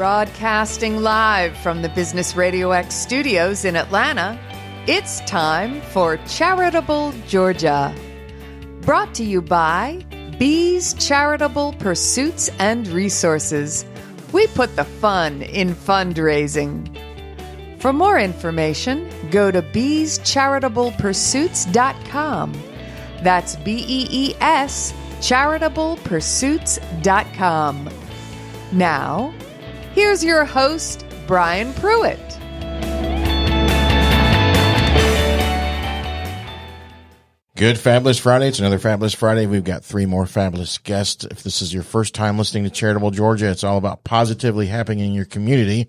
Broadcasting live from the Business Radio X studios in Atlanta, it's time for Charitable Georgia. Brought to you by Bees Charitable Pursuits and Resources. We put the fun in fundraising. For more information, go to beescharitablepursuits.com. That's B E E S charitablepursuits.com. Now, here's your host, Brian Pruitt. Good Fabulous Friday. It's another Fabulous Friday. We've got three more fabulous guests. If this is your first time listening to Charitable Georgia, it's all about positively happening in your community.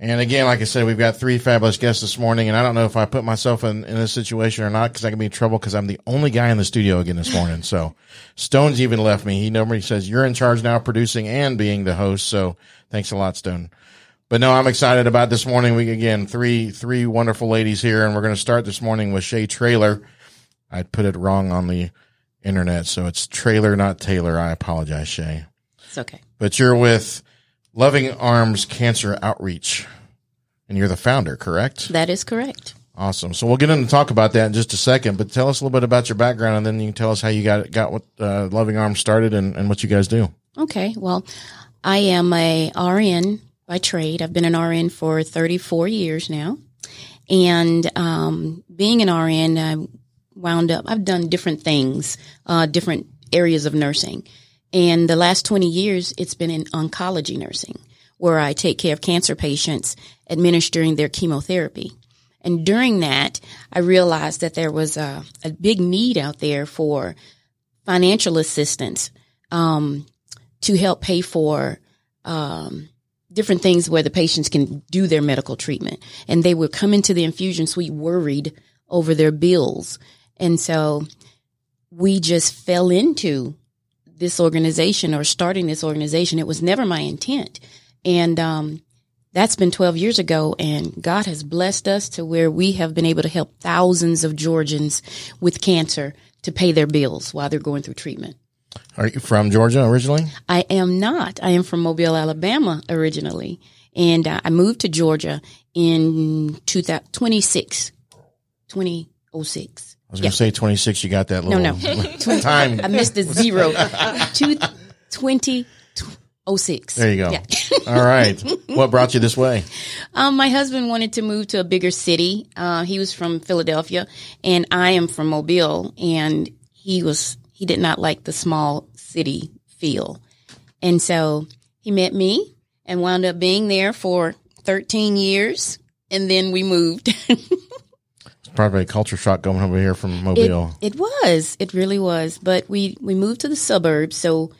And again, like I said, we've got three fabulous guests this morning, and I don't know if I put myself in, in this situation or not because I can be in trouble because I'm the only guy in the studio again this morning. So Stone's even left me. He normally says, you're in charge now producing and being the host. So thanks a lot, Stone. But no, I'm excited about this morning. We, again, three, three wonderful ladies here, and we're going to start this morning with Shay Traylor. I put it wrong on the internet. So it's Traylor, not Taylor. I apologize, Shay. It's okay. But you're with Loving Arms Cancer Outreach and you're the founder, correct? That is correct. Awesome. So we'll get into talk about that in just a second, but tell us a little bit about your background and then you can tell us how you got, got what, uh, Loving Arms started and, and what you guys do. Okay. Well, I am a RN by trade. I've been an RN for 34 years now. And, um, being an RN, I wound up, I've done different things, uh, different areas of nursing. And the last 20 years, it's been in oncology nursing, where I take care of cancer patients administering their chemotherapy. And during that, I realized that there was a, a big need out there for financial assistance um, to help pay for um, different things where the patients can do their medical treatment. And they would come into the infusion suite worried over their bills. And so we just fell into this organization or starting this organization. It was never my intent. And um, that's been 12 years ago. And God has blessed us to where we have been able to help thousands of Georgians with cancer to pay their bills while they're going through treatment. Are you from Georgia originally? I am not. I am from Mobile, Alabama originally. And uh, I moved to Georgia in 2006, 2006. I was going to say 26. You got that little No, no. time. I missed the zero. Two, 2006. There you go. All right. What brought you this way? Um, my husband wanted to move to a bigger city. Uh, he was from Philadelphia and I am from Mobile and he was, he did not like the small city feel. And so he met me and wound up being there for 13 years. And then we moved. It's probably a culture shock going over here from It, Mobile. it was. It really was. But we, we moved to the suburbs. So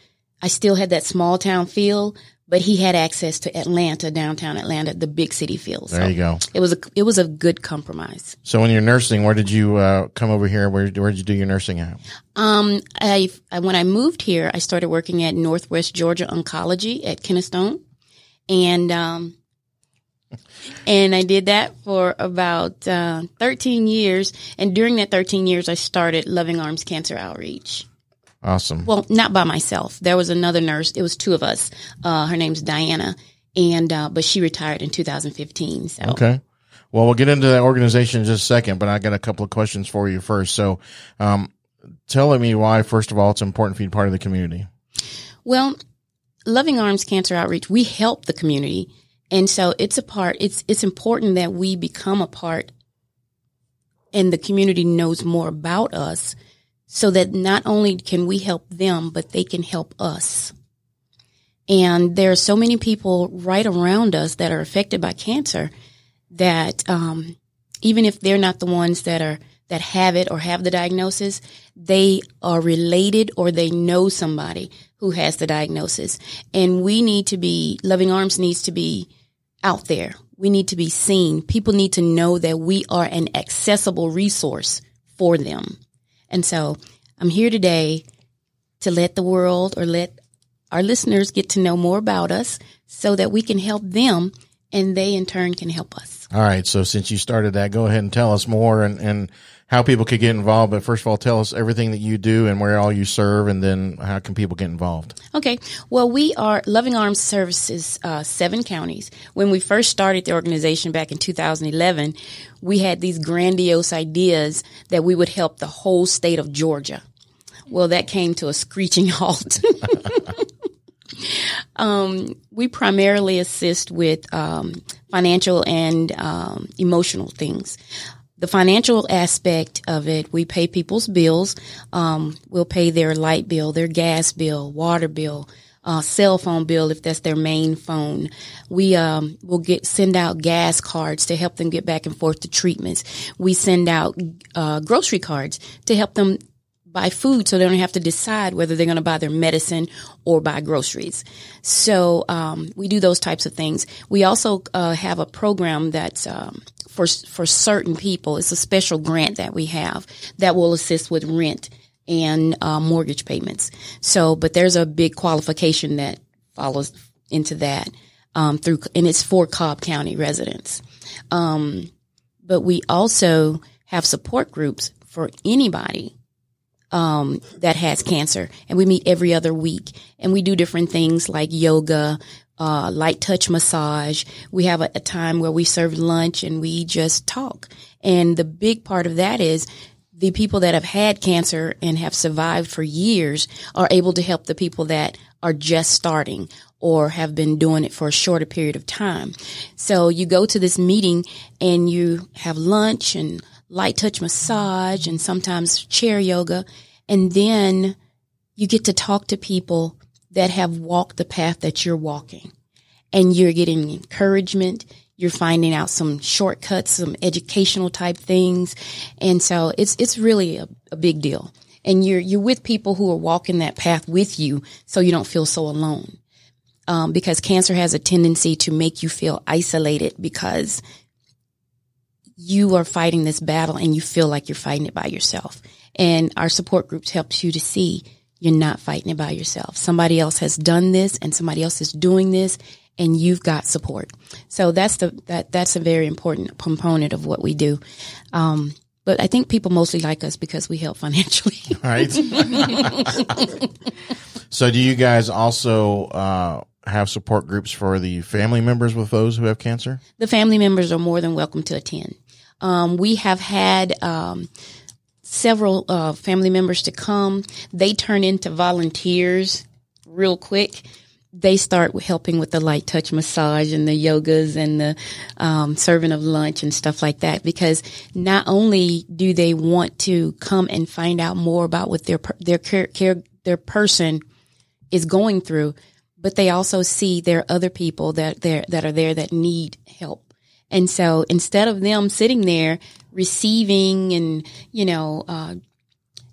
I still had that small town feel, but he had access to Atlanta, downtown Atlanta, the big city feel. So there you go. It was a, it was a good compromise. So when you're nursing, where did you uh, come over here? Where, where did you do your nursing at? Um, I, I, when I moved here, I started working at Northwest Georgia Oncology at Kennestone. And, um, and I did that for about uh, 13 years. And during that 13 years, I started Loving Arms Cancer Outreach. Awesome. Well, not by myself. There was another nurse. It was two of us. Uh, her name's Diana, and uh, but she retired in 2015. So Okay. Well, we'll get into that organization in just a second, but I got a couple of questions for you first. So, um, tell me why, first of all, it's important for you to be part of the community. Well, Loving Arms Cancer Outreach, we help the community. And so it's a part, it's, it's important that we become a part and the community knows more about us so that not only can we help them, but they can help us. And there are so many people right around us that are affected by cancer that, um, even if they're not the ones that are, that have it or have the diagnosis, they are related or they know somebody who has the diagnosis. And we need to be, Loving Arms needs to be out there. We need to be seen. People need to know that we are an accessible resource for them. And so I'm here today to let the world or let our listeners get to know more about us so that we can help them and they in turn can help us. All right. So since you started that, go ahead and tell us more and, and how people could get involved. But first of all, tell us everything that you do and where all you serve, and then how can people get involved? Okay. Well, we are Loving Arms services uh, seven counties. When we first started the organization back in 2011, we had these grandiose ideas that we would help the whole state of Georgia. Well, that came to a screeching halt. um, we primarily assist with um, financial and um, emotional things. The financial aspect of it, we pay people's bills. Um, we'll pay their light bill, their gas bill, water bill, uh, cell phone bill if that's their main phone. We um, will get send out gas cards to help them get back and forth to treatments. We send out uh, grocery cards to help them buy food so they don't have to decide whether they're going to buy their medicine or buy groceries. So um, we do those types of things. We also uh, have a program that's um, for for certain people. It's a special grant that we have that will assist with rent and uh, mortgage payments. So, but there's a big qualification that follows into that um, through, and it's for Cobb County residents. Um, but we also have support groups for anybody um, that has cancer, and we meet every other week, and we do different things like yoga, uh, light touch massage. We have a, a time where we serve lunch and we just talk. And the big part of that is the people that have had cancer and have survived for years are able to help the people that are just starting or have been doing it for a shorter period of time. So you go to this meeting and you have lunch and light touch massage and sometimes chair yoga. And then you get to talk to people that have walked the path that you're walking and you're getting encouragement. You're finding out some shortcuts, some educational type things. And so it's, it's really a, a big deal. And you're, you're with people who are walking that path with you so you don't feel so alone. Um, because cancer has a tendency to make you feel isolated because you are fighting this battle and you feel like you're fighting it by yourself. And our support groups helps you to see you're not fighting it by yourself. Somebody else has done this and somebody else is doing this and you've got support. So that's the, that, that's a very important component of what we do. Um, but I think people mostly like us because we help financially. Right. so do you guys also, uh, have support groups for the family members with those who have cancer? The family members are more than welcome to attend. Um, we have had um, several uh, family members to come. They turn into volunteers real quick. They start helping with the light touch massage and the yogas and the um, serving of lunch and stuff like that. Because not only do they want to come and find out more about what their their care, care their person is going through, but they also see there are other people that there that are there that need help and so instead of them sitting there receiving and, you know, uh,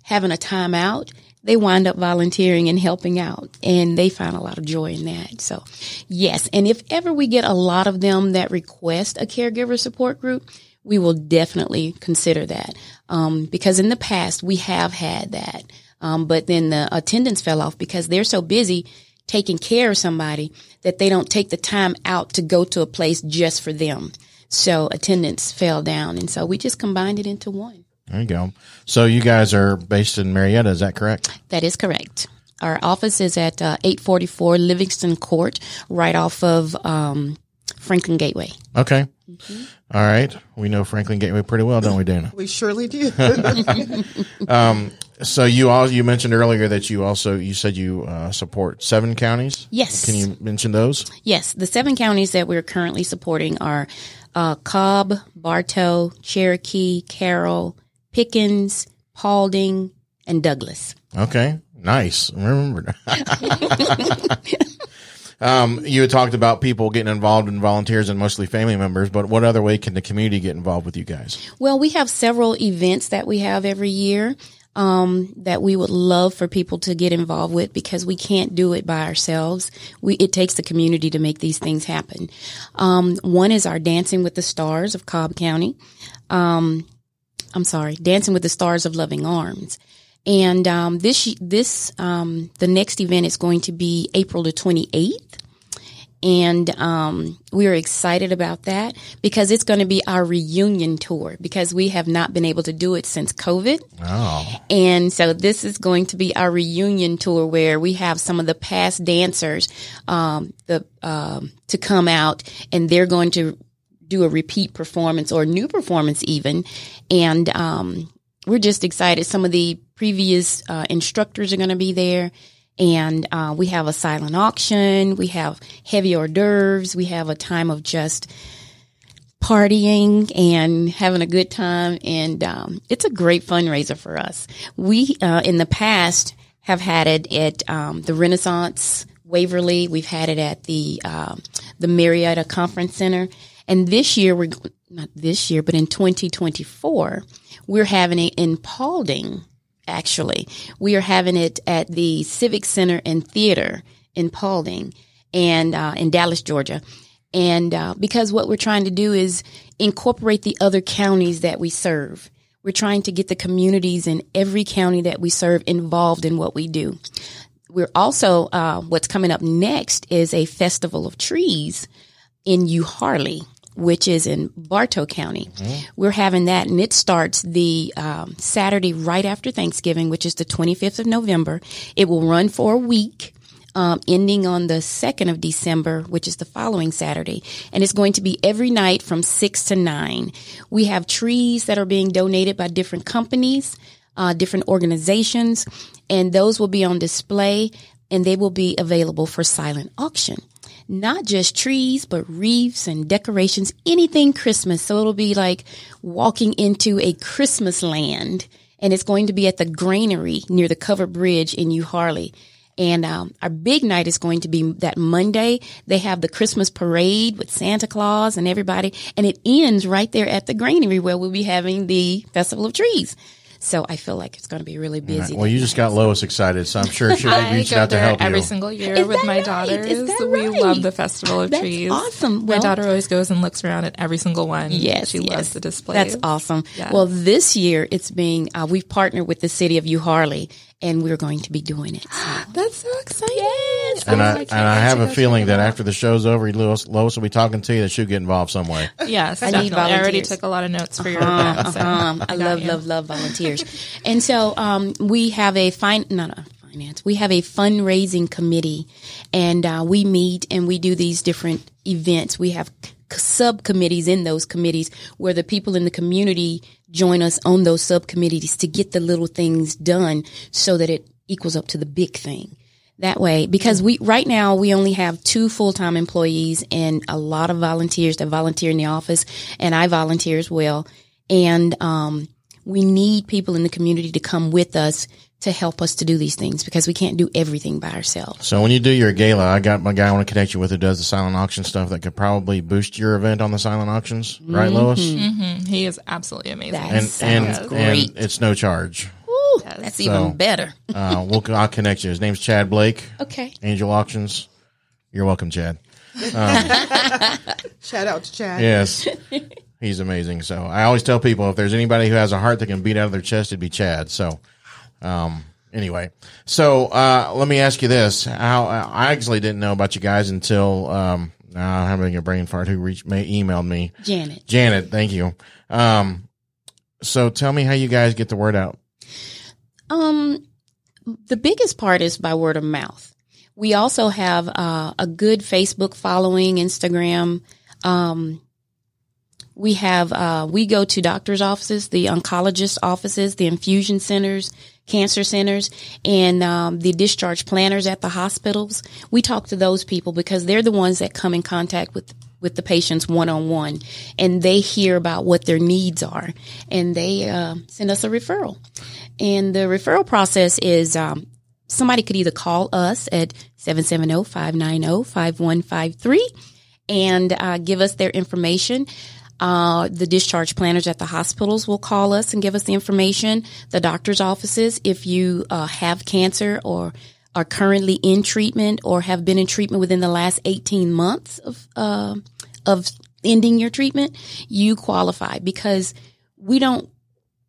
having a time out, they wind up volunteering and helping out and they find a lot of joy in that. So yes. And if ever we get a lot of them that request a caregiver support group, we will definitely consider that. Um, because in the past we have had that. Um, but then the attendance fell off because they're so busy taking care of somebody that they don't take the time out to go to a place just for them. So attendance fell down. And so we just combined it into one. There you go. So you guys are based in Marietta, is that correct? That is correct. Our office is at uh, 844 Livingston Court, right off of um, Franklin Gateway. Okay. Mm-hmm. All right. We know Franklin Gateway pretty well, don't we, Dana? We surely do. um, so you all you mentioned earlier that you also you said you uh, support seven counties. Yes. Can you mention those? Yes, the seven counties that we're currently supporting are uh, Cobb, Bartow, Cherokee, Carroll, Pickens, Paulding, and Douglas. Okay, nice. Remember. Um, you had talked about people getting involved in volunteers and mostly family members, but what other way can the community get involved with you guys? Well, we have several events that we have every year. Um, that we would love for people to get involved with because we can't do it by ourselves. We, it takes the community to make these things happen. Um, one is our Dancing with the Stars of Cobb County. Um, I'm sorry, Dancing with the Stars of Loving Arms. And um, this this um, the next event is going to be April the 28th, And um, we are excited about that because it's going to be our reunion tour because we have not been able to do it since COVID. Oh, And so this is going to be our reunion tour where we have some of the past dancers um, the um, to come out and they're going to do a repeat performance or new performance even. And um, we're just excited. Some of the previous uh, instructors are going to be there. And uh, we have a silent auction. We have heavy hors d'oeuvres. We have a time of just partying and having a good time. And um, it's a great fundraiser for us. We, uh, in the past, have had it at um, the Renaissance Waverly. We've had it at the um the Marietta Conference Center. And this year, we're not this year, but in 2024, we're having it in Paulding. Actually, we are having it at the Civic Center and Theater in Paulding and uh, in Dallas, Georgia. And uh, because what we're trying to do is incorporate the other counties that we serve. We're trying to get the communities in every county that we serve involved in what we do. We're also, uh, what's coming up next is a festival of trees in Euharlee, which is in Bartow County. We're having that, and it starts the um, Saturday right after Thanksgiving, which is the 25th of November. It will run for a week. Um, ending on the 2nd of December, which is the following Saturday. And it's going to be every night from 6 to 9. We have trees that are being donated by different companies, uh, different organizations, and those will be on display and they will be available for silent auction not just trees, but wreaths and decorations, anything Christmas. So it'll be like walking into a Christmas land and it's going to be at the granary near the covered bridge in Euharlee. And um, our big night is going to be that Monday. They have the Christmas parade with Santa Claus and everybody, and it ends right there at the granary where we'll be having the Festival of Trees. So I feel like it's going to be really busy. well, you just got Loice excited, so I'm sure she'll be reaching out to there help every you. single year Is with my right? daughters. Is that we right? love the Festival of That's Trees. awesome. my daughter always goes and looks around at every single one. Yes, she yes. loves the display. That's awesome. Yeah. Well, this year it's being uh, we've partnered with the city of Euharlee, and we're going to be doing it. So. That's so exciting. Yes. And I I and I have a feeling that after the show's over, Loice, Loice will be talking to you that she'll get involved some way. Yes, I definitely. need I already took a lot of notes for your event. So Um, I got love, you. love, love volunteers. and so um, we have a fine, not a finance, we have a fundraising committee, and uh, we meet and we do these different events. We have c- subcommittees in those committees where the people in the community join us on those subcommittees to get the little things done so that it equals up to the big thing. That way because we right now we only have two full-time employees and a lot of volunteers that volunteer in the office and I volunteer as well. And um, we need people in the community to come with us to help us to do these things because we can't do everything by ourselves. So when you do your gala, I got my guy I want to connect you with who does the silent auction stuff that could probably boost your event on the silent auctions, right, Loice? Mm, He is absolutely amazing. That And and great. and it's no charge. Ooh, that's So- even better. Uh, we'll I'll connect you. His name's Chad Blake, Okay. Angel Auctions. You're welcome, Chad. Shout out to Chad. Yes. He's amazing. So I always tell people if there's anybody who has a heart that can beat out of their chest, it'd be Chad. So, um, anyway, so uh, let me ask you this: How I actually didn't know about you guys until um, now I'm having a brain fart. Who reached, may, emailed me? Janet. Janet. Thank you. Um, so tell me how you guys get the word out. Um, the biggest part is by word of mouth. We also have uh, a good Facebook following, Instagram. Um, we have uh, we go to doctors' offices, the oncologist offices, the infusion centers, cancer centers, and um, the discharge planners at the hospitals. We talk to those people because they're the ones that come in contact with with the patients one on one, and they hear about what their needs are, and they uh, send us a referral. And the referral process is um, somebody could either call us at 770-590-5153 and uh, give us their information. Uh, the discharge planners at the hospitals will call us and give us the information. The doctor's offices, if you uh, have cancer or are currently in treatment or have been in treatment within the last 18 months of, uh, of ending your treatment, you qualify because we don't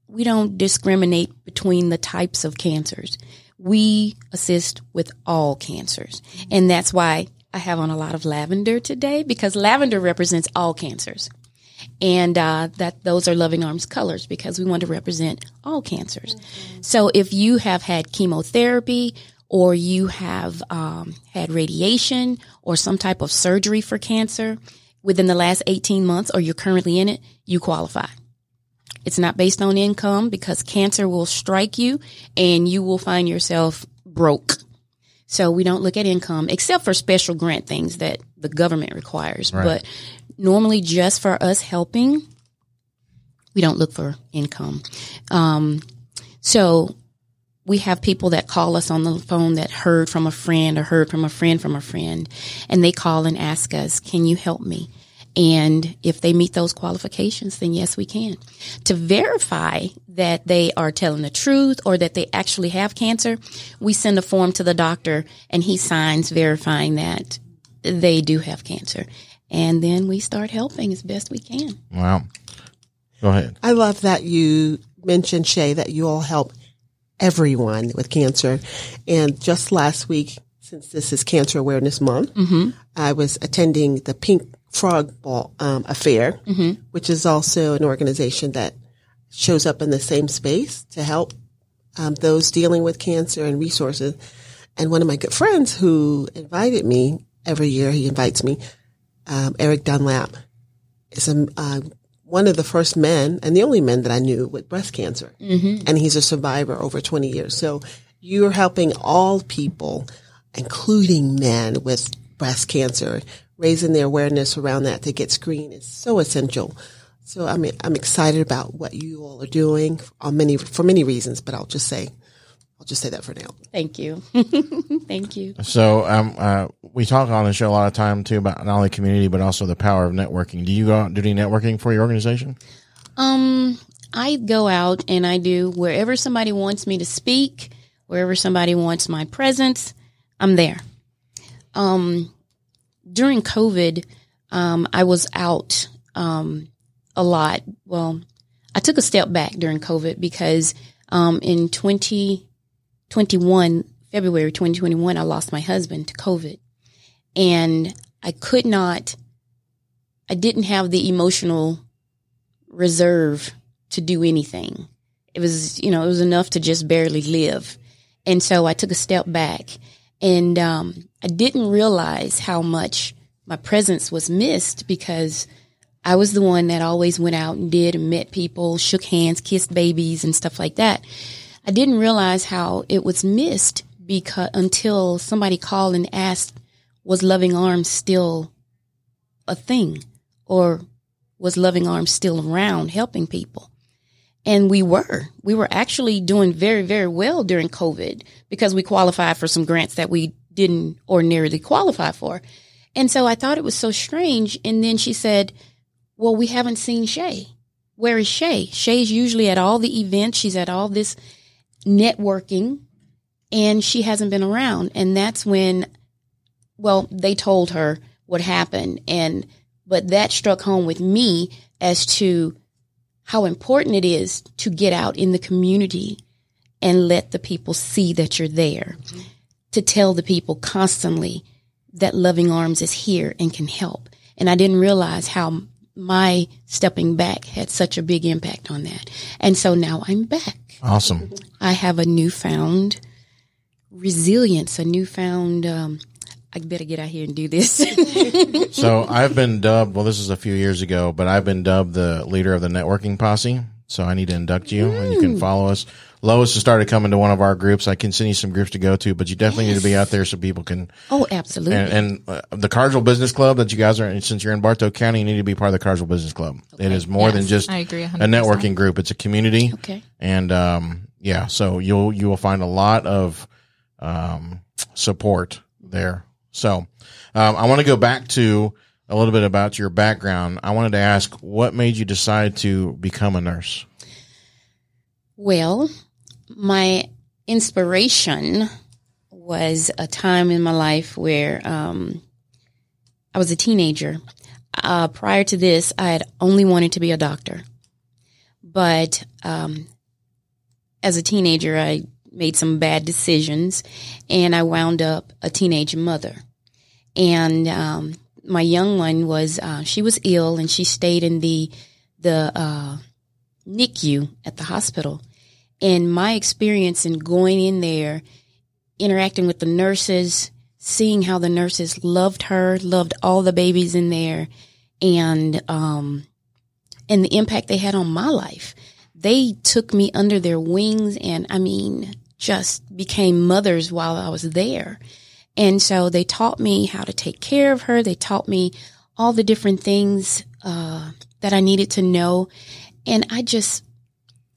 we don't discriminate between the types of cancers. We assist with all cancers. And that's why I have on a lot of lavender today because lavender represents all cancers. And uh, that those are loving arms colors because we want to represent all cancers. So if you have had chemotherapy or you have um, had radiation or some type of surgery for cancer within the last 18 months or you're currently in it, you qualify. It's not based on income because cancer will strike you and you will find yourself broke. So we don't look at income except for special grant things that the government requires. But normally just for us helping, we don't look for income. Um, so we have people that call us on the phone that heard from a friend or heard from a friend from a friend, and they call and ask us, "Can you help me?" And if they meet those qualifications, then yes, we can. To verify that they are telling the truth or that they actually have cancer, we send a form to the doctor and he signs verifying that they do have cancer. And then we start helping as best we can. Wow. Go ahead. I love that you mentioned, Shay, that you all help everyone with cancer. And just last week, since this is Cancer Awareness Month, I was attending the Pink Frog Ball um, Affair, which is also an organization that shows up in the same space to help um, those dealing with cancer and resources. And one of my good friends who invited me every year, he invites me, um, Eric Dunlap, is a, uh, one of the first men and the only men that I knew with breast cancer. And he's a survivor over 20 years. So you're helping all people, including men with breast cancer, raising their awareness around that to get screened is so essential. So I mean, I'm excited about what you all are doing on many, for many reasons, but I'll just say, I'll just say that for now. Thank you. Thank you. So, um, uh, we talk on the show a lot of time too about not only community but also the power of networking. Do you go out and do any networking for your organization? Um, I go out and I do wherever somebody wants me to speak, wherever somebody wants my presence, I'm there. Um, during COVID, um, I was out um, a lot. Well, I took a step back during COVID because um, in 2021, February 2021, I lost my husband to COVID. And I could not, I didn't have the emotional reserve to do anything. It was, you know, it was enough to just barely live. And so I took a step back and um, I didn't realize how much my presence was missed because I was the one that always went out and did and met people, shook hands, kissed babies and stuff like that. I didn't realize how it was missed because until somebody called and asked, was Loving Arms still a thing or was Loving Arms still around helping people? And we were. We were actually doing very, very well during COVID because we qualified for some grants that we didn't ordinarily qualify for. And so I thought it was so strange. And then she said, Well, we haven't seen Shay. Where is Shay? Shay's usually at all the events. She's at all this networking and she hasn't been around. And that's when, well, they told her what happened. And, but that struck home with me as to how important it is to get out in the community and let the people see that you're there. Mm-hmm. To tell the people constantly that Loving Arms is here and can help. And I didn't realize how my stepping back had such a big impact on that. And so now I'm back. Awesome. I have a newfound resilience, a newfound, um, I better get out here and do this. So I've been dubbed. Well, this is a few years ago, but I've been dubbed the leader of the networking posse. So I need to induct you, and you can follow us. Loice has started coming to one of our groups. I can send you some groups to go to, but you definitely need to be out there so people can. oh, absolutely. And, and uh, the Cartersville Business Club that you guys are, in, since you're in Bartow County, you need to be part of the Cartersville Business Club. It is more than just I agree a 100%. networking group. It's a community. Okay. And um, yeah, so you'll you will find a lot of um, support there. So um, I want to go back to a little bit about your background. I wanted to ask what made you decide to become a nurse. Well, my inspiration was a time in my life where um, I was a teenager. Uh, prior to this, I had only wanted to be a doctor. But um, as a teenager, I made some bad decisions and I wound up a teenage mother. and um, my young one was uh, she was ill and she stayed in the the uh, NICU at the hospital. And my experience in going in there, interacting with the nurses, seeing how the nurses loved her, loved all the babies in there, and um, and the impact they had on my life. They took me under their wings, and I mean, just became mothers while I was there. And so they taught me how to take care of her. They taught me all the different things uh, that I needed to know. And I just,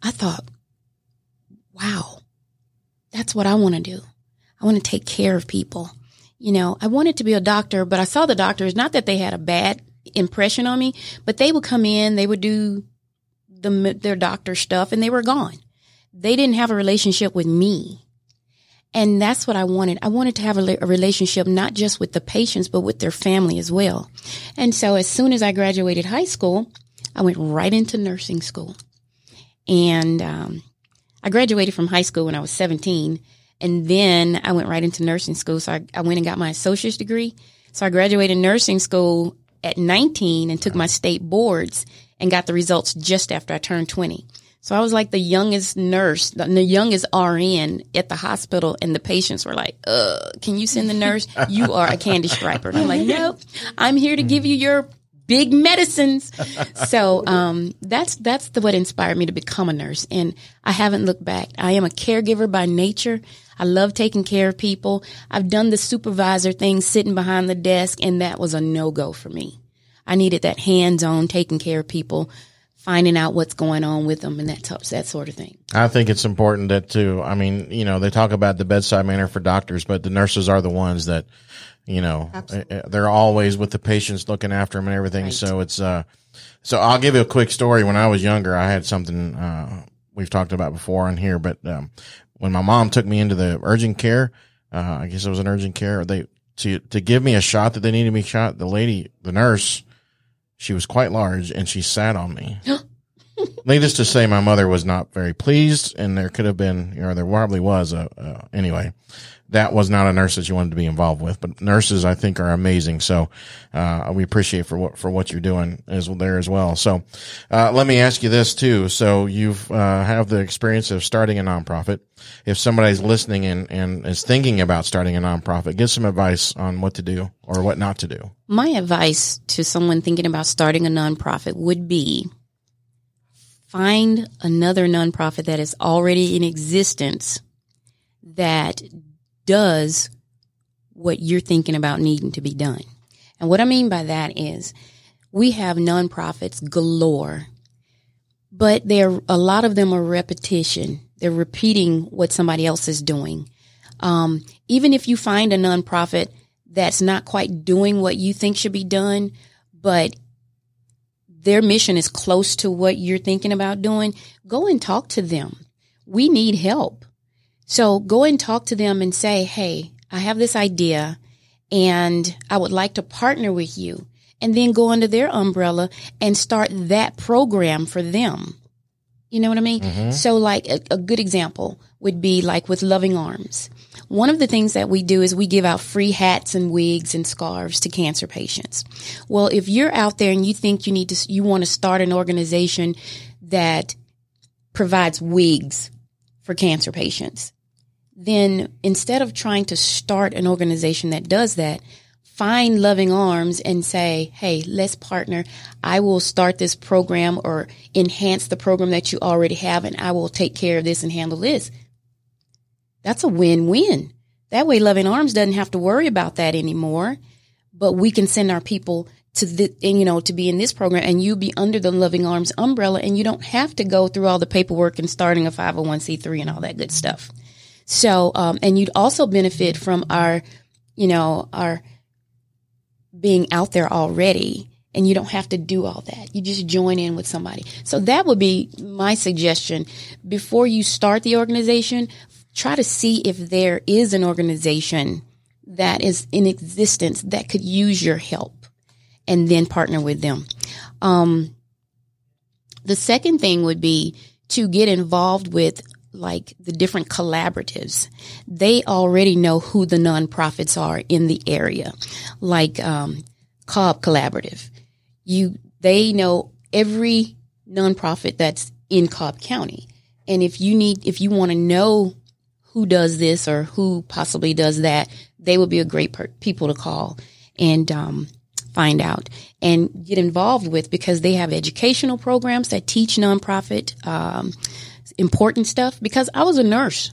I thought, wow, that's what I want to do. I want to take care of people. You know, I wanted to be a doctor, but I saw the doctors, not that they had a bad impression on me, but they would come in, they would do the, their doctor stuff and they were gone. They didn't have a relationship with me. And that's what I wanted. I wanted to have a, a, relationship not just with the patients, but with their family as well. And so as soon as I graduated high school, I went right into nursing school. And um, I graduated from high school when I was 17. And then I went right into nursing school. So I, I went and got my associate's degree. So I graduated nursing school at 19 and took my state boards and got the results just after I turned 20. So I was like the youngest nurse, the, youngest RN at the hospital, and the patients were like, "Uh, can you send the nurse? You are a candy striper." And I'm like, "Nope, I'm here to give you your big medicines." So um, that's that's the, what inspired me to become a nurse, and I haven't looked back. I am a caregiver by nature. I love taking care of people. I've done the supervisor thing, sitting behind the desk, and that was a no go for me. I needed that hands on taking care of people finding out what's going on with them and that types, that sort of thing. I think it's important that too. I mean, you know, they talk about the bedside manner for doctors, but the nurses are the ones that, you know, Absolutely. Eh, eh, they're always with the patients looking after them and everything. Right. So it's, uh, so I'll give you a quick story. When I was younger, I had something, uh, we've talked about before on here, but, um, when my mom took me into the urgent care, uh, I guess it was an urgent care, they, to, to give me a shot that they needed me shot, the lady, the nurse, she was quite large and she sat on me. Needless to say, my mother was not very pleased, and there could have been, you know, there probably was a, uh, anyway, that was not a nurse that you wanted to be involved with. But nurses, I think, are amazing. So uh, we appreciate for what for what you're doing as there as well. So uh, let me ask you this too. So you've uh, have the experience of starting a nonprofit. If somebody's listening and, and is thinking about starting a nonprofit, give some advice on what to do or what not to do. My advice to someone thinking about starting a nonprofit would be find another nonprofit that is already in existence that does what you're thinking about needing to be done. And what I mean by that is we have nonprofits galore, but there a lot of them are repetition. They're repeating what somebody else is doing. Um, even if you find a nonprofit that's not quite doing what you think should be done, but their mission is close to what you're thinking about doing, go and talk to them. We need help. So go and talk to them and say, Hey, I have this idea and I would like to partner with you and then go under their umbrella and start that program for them. You know what I mean? Mm-hmm. So like a, a good example would be like with Loving Arms. One of the things that we do is we give out free hats and wigs and scarves to cancer patients. Well, if you're out there and you think you need to, you want to start an organization that provides wigs for cancer patients, then instead of trying to start an organization that does that, find loving arms and say, Hey, let's partner. I will start this program or enhance the program that you already have and I will take care of this and handle this. That's a win-win. That way Loving Arms doesn't have to worry about that anymore, but we can send our people to the, and, you know, to be in this program and you be under the Loving Arms umbrella and you don't have to go through all the paperwork and starting a 501c3 and all that good stuff. So, um, and you'd also benefit from our, you know, our being out there already and you don't have to do all that. You just join in with somebody. So that would be my suggestion. Before you start the organization, try to see if there is an organization that is in existence that could use your help and then partner with them. Um, the second thing would be to get involved with like the different collaboratives, they already know who the nonprofits are in the area, like um, Cobb Collaborative. You they know every nonprofit that's in Cobb County, and if you need if you want to know who does this or who possibly does that, they would be a great per- people to call and um, find out and get involved with because they have educational programs that teach nonprofit um, important stuff. Because I was a nurse.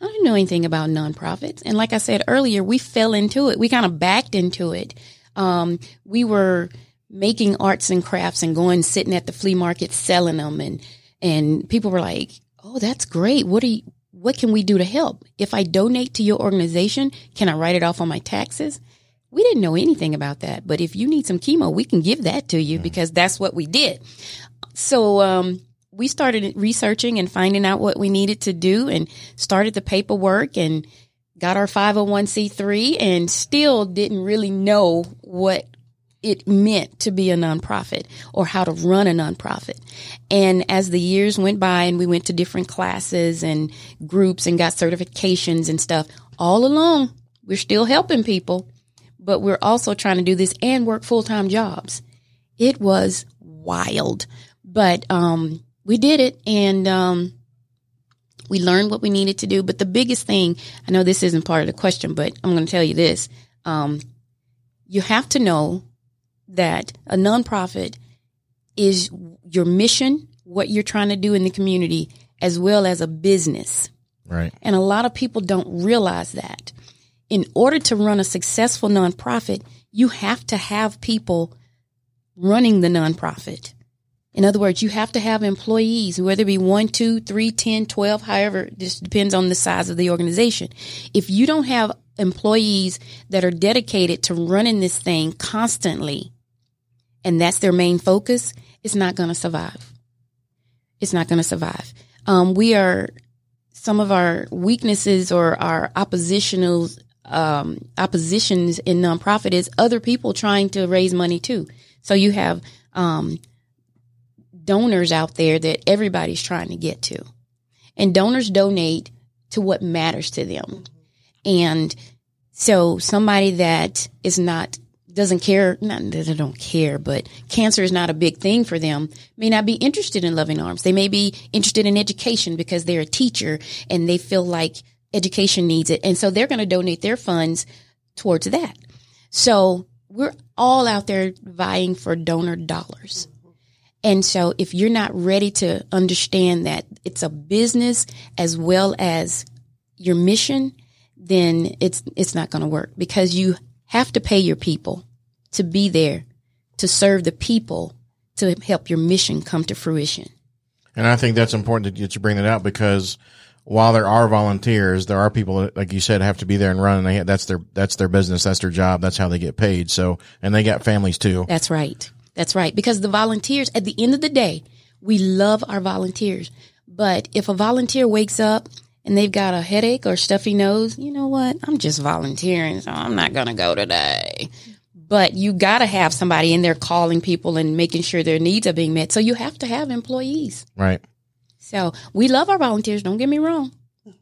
I didn't know anything about nonprofits. And like I said earlier, we fell into it. We kind of backed into it. Um, we were making arts and crafts and going sitting at the flea market selling them and and people were like, "Oh, that's great. What are you what can we do to help? If I donate to your organization, can I write it off on my taxes?" We didn't know anything about that, but if you need some chemo, we can give that to you because that's what we did. So um, we started researching and finding out what we needed to do and started the paperwork and got our 501c3 and still didn't really know what it meant to be a nonprofit or how to run a nonprofit. And as the years went by and we went to different classes and groups and got certifications and stuff, all along, we're still helping people, but we're also trying to do this and work full time jobs. It was wild, but um, we did it and um, we learned what we needed to do. But the biggest thing, I know this isn't part of the question, but I'm going to tell you this. Um, you have to know that a nonprofit is your mission, what you're trying to do in the community, as well as a business. Right. And a lot of people don't realize that. In order to run a successful nonprofit, you have to have people running the nonprofit. In other words, you have to have employees, whether it be one, two, three, ten, twelve, however, this depends on the size of the organization. If you don't have employees that are dedicated to running this thing constantly, and that's their main focus, it's not going to survive. It's not going to survive. Um, we are some of our weaknesses or our oppositional um, oppositions in nonprofit is other people trying to raise money too. So you have um, donors out there that everybody's trying to get to, and donors donate to what matters to them. And so somebody that is not doesn't care, not that they don't care, but cancer is not a big thing for them, may not be interested in Loving Arms. They may be interested in education because they're a teacher and they feel like education needs it. And so they're going to donate their funds towards that. So we're all out there vying for donor dollars. And so if you're not ready to understand that it's a business as well as your mission, then it's it's not going to work because you have to pay your people to be there to serve the people to help your mission come to fruition. And I think that's important that you bring that out because while there are volunteers, there are people that, like you said, have to be there and run. And they, that's their that's their business, that's their job, that's how they get paid. So, and they got families too. That's right. That's right. Because the volunteers, at the end of the day, we love our volunteers. But if a volunteer wakes up and they've got a headache or stuffy nose, you know what? I'm just volunteering, so I'm not going to go today. But you got to have somebody in there calling people and making sure their needs are being met. So you have to have employees. Right. So we love our volunteers, don't get me wrong.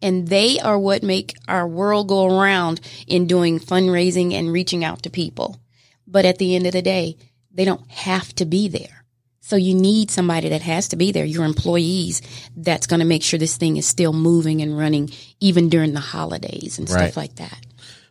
And they are what make our world go around in doing fundraising and reaching out to people. But at the end of the day, they don't have to be there. So you need somebody that has to be there, your employees, that's going to make sure this thing is still moving and running even during the holidays and Right. stuff like that.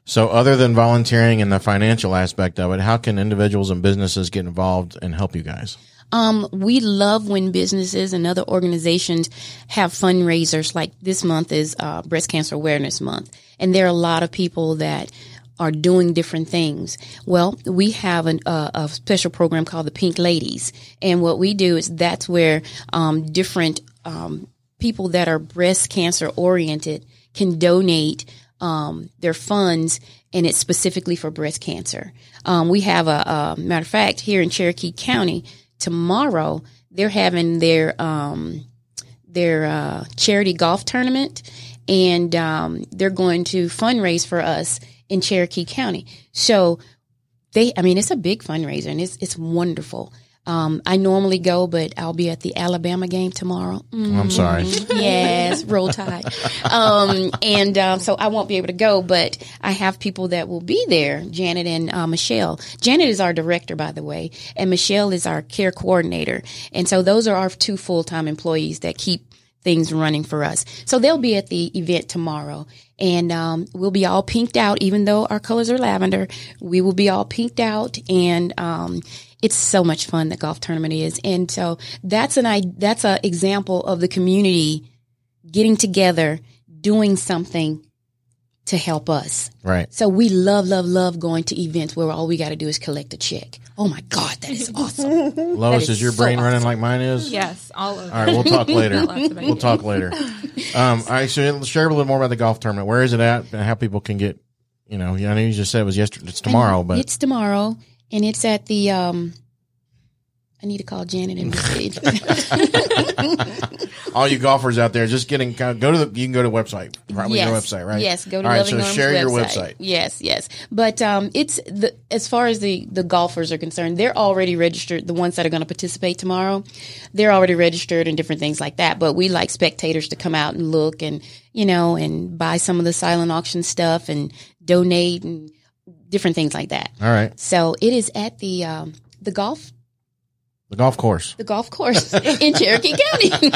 So, other than volunteering and the financial aspect of it, how can individuals and businesses get involved and help you guys? Um, we love when businesses and other organizations have fundraisers. Like this month is uh, Breast Cancer Awareness Month, and there are a lot of people that are doing different things. Well, we have an, uh, a special program called the Pink Ladies, and what we do is that's where um, different um, people that are breast cancer oriented can donate um, their funds, and it's specifically for breast cancer. Um, we have a, a matter of fact here in Cherokee County tomorrow. They're having their um, their uh, charity golf tournament, and um, they're going to fundraise for us in Cherokee County. So they, I mean, it's a big fundraiser, and it's it's wonderful. Um, I normally go, but I'll be at the Alabama game tomorrow. Mm, I'm sorry. yes, roll tide. Um, and um, so I won't be able to go, but I have people that will be there. Janet and uh, Michelle. Janet is our director, by the way, and Michelle is our care coordinator. And so those are our two full time employees that keep things running for us. So they'll be at the event tomorrow and um, we'll be all pinked out, even though our colors are lavender. We will be all pinked out and um, it's so much fun the golf tournament is. And so that's an I that's an example of the community getting together, doing something to help us. Right. So we love, love, love going to events where all we got to do is collect a check. Oh my God, that is awesome. Loice, is is your so brain running awesome. like mine is? Yes, all over. All right, we'll talk later. We'll talk later. Um, all right, so share a little more about the golf tournament. Where is it at and how people can get, you know, I know you just said it was yesterday, it's tomorrow, but it's tomorrow, and it's at the. um I need to call Janet and message. all you golfers out there, just getting, go to the, you can go to the website, probably your website, right? Yes, go to All right, so Arms share your website. website. Yes, yes. But um, it's the as far as the the golfers are concerned, they're already registered. The ones that are going to participate tomorrow, they're already registered and different things like that. But we like spectators to come out and look and you know and buy some of the silent auction stuff and donate and different things like that. All right. So it is at the um, the golf The golf course. the golf course in Cherokee County.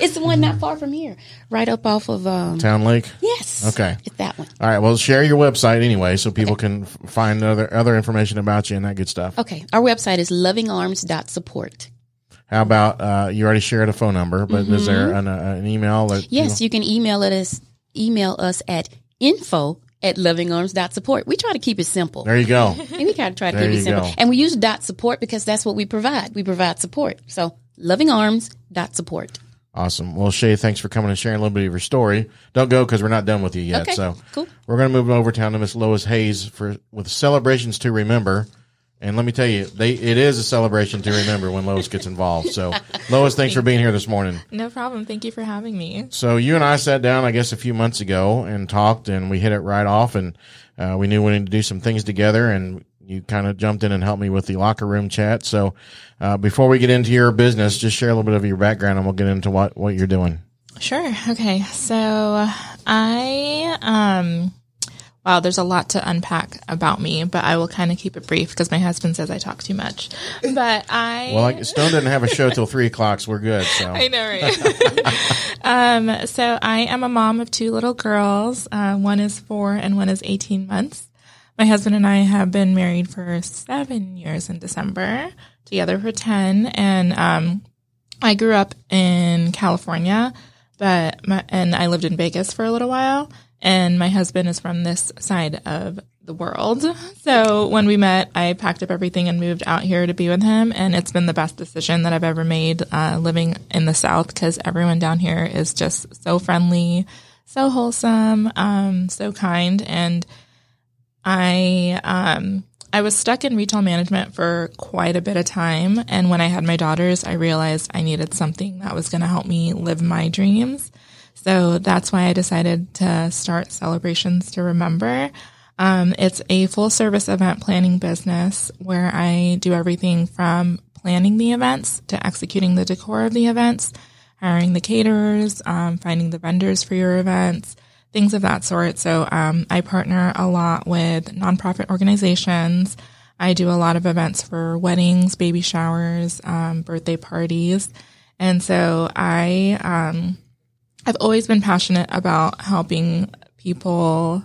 it's the one not far from here, right up off of um, Town Lake. yes. Okay. it's that one. All right. Well, share your website anyway, so people can find other other information about you and that good stuff. Okay, our website is lovingarms.support. How about uh, you already shared a phone number, but is there an, uh, an email? That Mm-hmm. Yes, you can email us email us at info at lovingarms.support. We try to keep it simple. there you go. And we kind of try to keep it simple. go. And we use dot support because that's what we provide. We provide support. So lovingarms.support. Awesome. Well, Shay, thanks for coming and sharing a little bit of your story. Don't go because we're not done with you yet. Okay, so cool. we're going to move over town to Miss Loice Hayes for with celebrations to remember. And let me tell you, they it is a celebration to remember when Loice gets involved. So, Loice, thanks for being here this morning. No problem. Thank you for having me. So you and I sat down, I guess, a few months ago and talked, and we hit it right off, and uh, we knew we needed to do some things together, and you kind of jumped in and helped me with the locker room chat. So uh, before we get into your business, just share a little bit of your background, and we'll get into what what you're doing. Sure. Okay. So I, um, wow, there's a lot to unpack about me, but I will kind of keep it brief because my husband says I talk too much. But I, Well, like, Stone doesn't have a show till three o'clock, so we're good. So I know, right? um, so I am a mom of two little girls. Uh, one is four and one is 18 months. My husband and I have been married for seven years in December, together for 10. And, um, I grew up in California, but my, and I lived in Vegas for a little while. And my husband is from this side of the world. So when we met, I packed up everything and moved out here to be with him. And it's been the best decision that I've ever made, uh, living in the South because everyone down here is just so friendly, so wholesome, um, so kind. And I, um, I was stuck in retail management for quite a bit of time. And when I had my daughters, I realized I needed something that was going to help me live my dreams. So that's why I decided to start Celebrations to Remember. Um, it's a full service event planning business where I do everything from planning the events to executing the decor of the events, hiring the caterers, um, finding the vendors for your events, things of that sort. So um, I partner a lot with nonprofit organizations. I do a lot of events for weddings, baby showers, um, birthday parties. And so I, um, I've always been passionate about helping people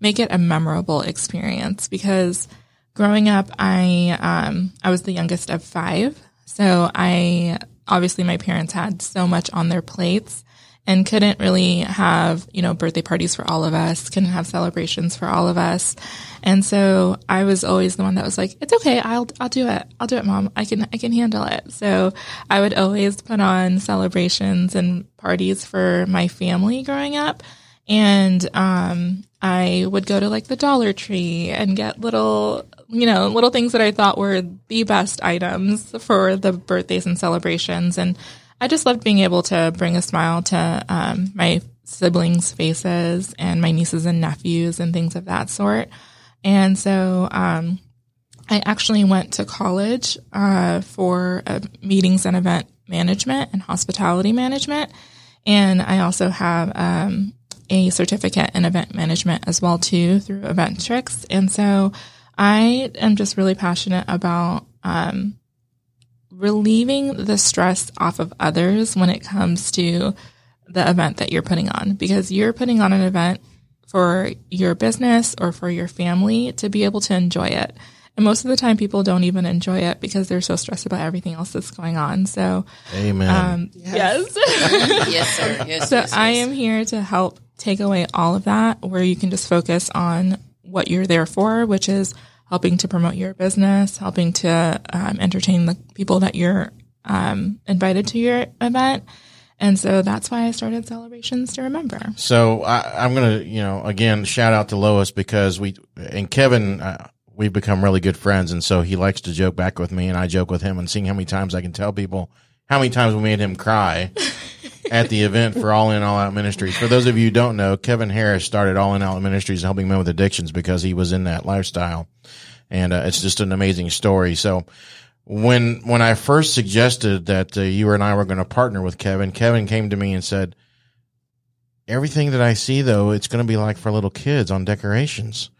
make it a memorable experience because growing up, I, um, I was the youngest of five. So I, obviously my parents had so much on their plates and couldn't really have, you know, birthday parties for all of us, couldn't have celebrations for all of us. And so I was always the one that was like, it's okay. I'll, I'll do it. I'll do it, mom. I can, I can handle it. So I would always put on celebrations and parties for my family growing up. And, um, I would go to like the Dollar Tree and get little, you know, little things that I thought were the best items for the birthdays and celebrations. And I just loved being able to bring a smile to um, my siblings' faces and my nieces and nephews and things of that sort. And so um, I actually went to college uh, for uh, meetings and event management and hospitality management, and I also have um, a certificate in event management as well too through Eventrix. And so I am just really passionate about um, relieving the stress off of others when it comes to the event that you're putting on because you're putting on an event for your business or for your family to be able to enjoy it. And most of the time, people don't even enjoy it because they're so stressed about everything else that's going on. So, Amen. um, yes. yes, sir. Yes, so yes, I yes. am here to help take away all of that, where you can just focus on what you're there for, which is helping to promote your business, helping to um, entertain the people that you're um, invited to your event. And so that's why I started Celebrations to Remember. So I, I'm gonna, you know, again shout out to Loice because we and Kevin, uh, we've become really good friends, and so he likes to joke back with me, and I joke with him, and seeing how many times I can tell people how many times we made him cry at the event for All In All Out Ministries. For those of you who don't know, Kevin Harris started All In All Out Ministries helping men with addictions because he was in that lifestyle, and uh, it's just an amazing story. So when when I first suggested that uh, you and I were going to partner with Kevin, Kevin came to me and said, "Everything that I see, though, it's going to be like for little kids on decorations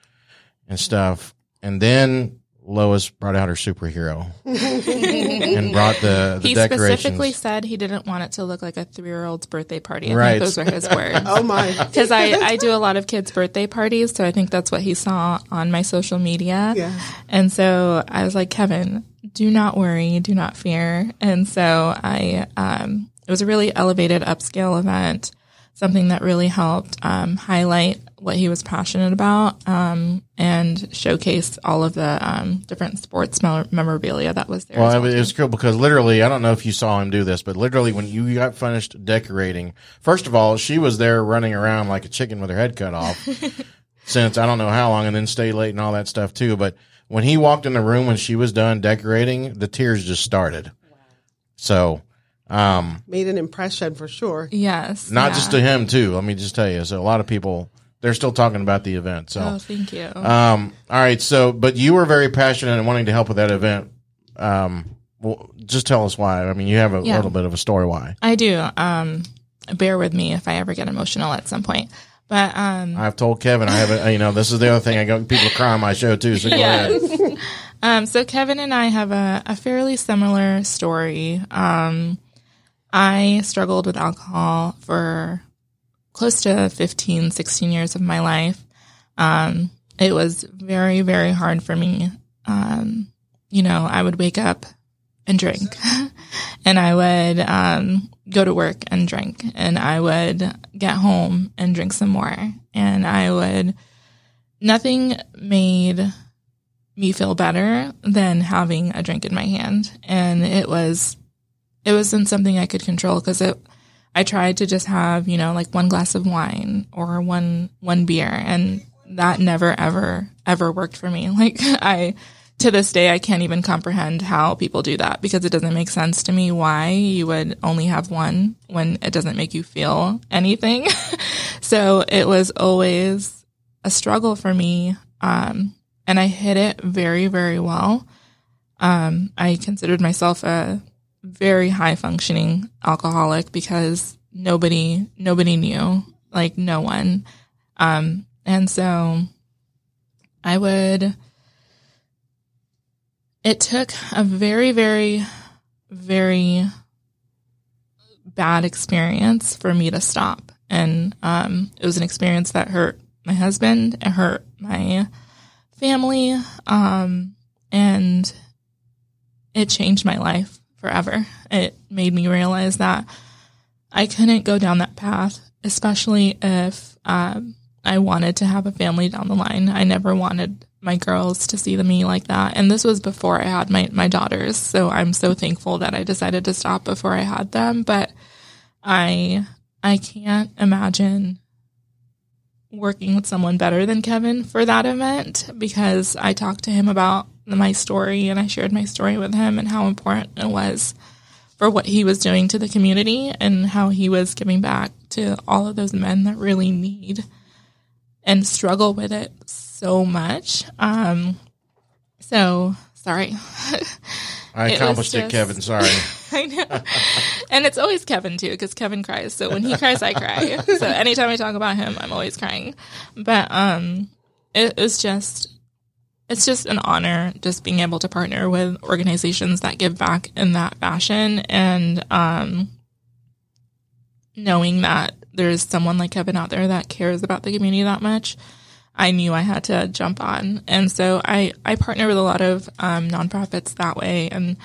and stuff." And then Loice brought out her superhero and brought the, the he decorations. specifically said he didn't want it to look like a three year old's birthday party. I Right. think those were his words. Oh my. Because I, I do a lot of kids' birthday parties, so I think that's what he saw on my social media. Yeah. And so I was like, Kevin, do not worry, do not fear. And so I, um, it was a really elevated upscale event, something that really helped um, highlight what he was passionate about um, and showcase all of the um, different sports memorabilia that was there. Well, as it well, was, it was cool because literally, I don't know if you saw him do this, but literally, when you got finished decorating, first of all, she was there running around like a chicken with her head cut off since I don't know how long, and then stay late and all that stuff too. But when he walked in the room when she was done decorating, the tears just started. Wow. So, um, Made an impression for sure. Yes. not yeah. just to him too. Let me just tell you. So a lot of people they're still talking about the event. So. Oh, thank you. Um, all right. So, but you were very passionate and wanting to help with that event. Um, well, just tell us why. I mean, you have a Yeah. little bit of a story why. I do. Um, bear with me if I ever get emotional at some point. But um, I've told Kevin I haven't. You know, this is the other thing. I got people cry on my show too. So go ahead. um, so Kevin and I have a, a fairly similar story. Um, I struggled with alcohol for close to 15, 16 years of my life. Um, it was very, very hard for me. Um, you know, I would wake up and drink and I would, um, go to work and drink and I would get home and drink some more and I would, nothing made me feel better than having a drink in my hand. And it was, it wasn't something I could control because it, I tried to just have, you know, like one glass of wine or one, one beer and that never ever, ever worked for me. Like I, to this day, I can't even comprehend how people do that because it doesn't make sense to me why you would only have one when it doesn't make you feel anything. so it was always a struggle for me. Um, and I hit it very, very well. Um, I considered myself a very high functioning alcoholic because nobody, nobody knew, like no one. Um, and so I would, it took a very, very, very bad experience for me to stop. And, um, it was an experience that hurt my husband, it hurt my family, um, and it changed my life forever. It made me realize that I couldn't go down that path, especially if um, I wanted to have a family down the line. I never wanted my girls to see me like that. And this was before I had my, my daughters. So I'm so thankful that I decided to stop before I had them. But I I can't imagine working with someone better than Kevin for that event because I talked to him about my story and I shared my story with him and how important it was for what he was doing to the community and how he was giving back to all of those men that really need and struggle with it so much. Um, So sorry. I It accomplished it, just- Kevin. Sorry. I know. and it's always Kevin too, because Kevin cries. So when he cries, I cry. So anytime I talk about him, I'm always crying. But um, it was just, it's just an honor just being able to partner with organizations that give back in that fashion, and um, knowing that there's someone like Kevin out there that cares about the community that much. I knew I had to jump on, and so I I partner with a lot of um, nonprofits that way, and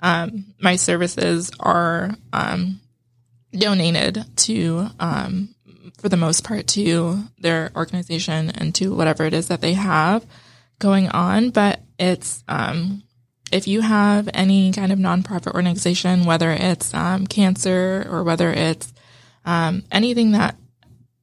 um, my services are um, donated to, um, for the most part, to their organization and to whatever it is that they have going on. But it's um, if you have any kind of nonprofit organization, whether it's um, cancer or whether it's um, anything that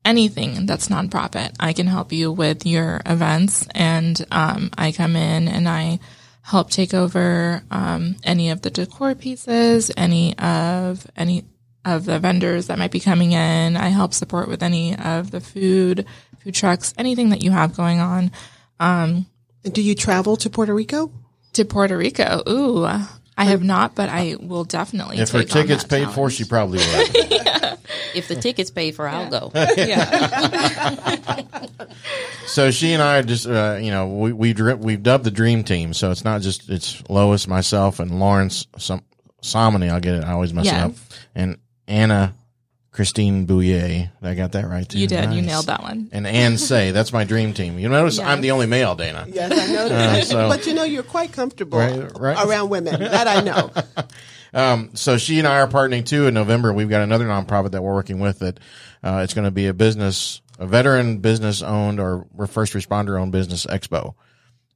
anything that's nonprofit, I can help you with your events, and um, I come in and I help take over um, any of the decor pieces, any of any of the vendors that might be coming in. I help support with any of the food, food trucks, anything that you have going on. And do you travel to Puerto Rico? To Puerto Rico, ooh, I have not, but I will definitely. If her take on ticket's that paid for, she probably would. If the ticket's paid for, I'll go. yeah, so she and I just, uh, you know, we we we've dubbed the dream team. So it's not just it's Loice, myself, and Lawrence some Somony. I'll get it. I always mess Yeah. it up. And Anna Christine Bouillet. I got that right too. you did. You nailed that one. And Anne Say. That's my dream team. You notice I'm the only male, Dana. Yes, I know Uh, so- but you know, you're quite comfortable Right, right. around women. That I know. Um, so she and I are partnering too in November. We've got another nonprofit that we're working with that uh, it's going to be a business, a veteran business owned or first responder owned business expo.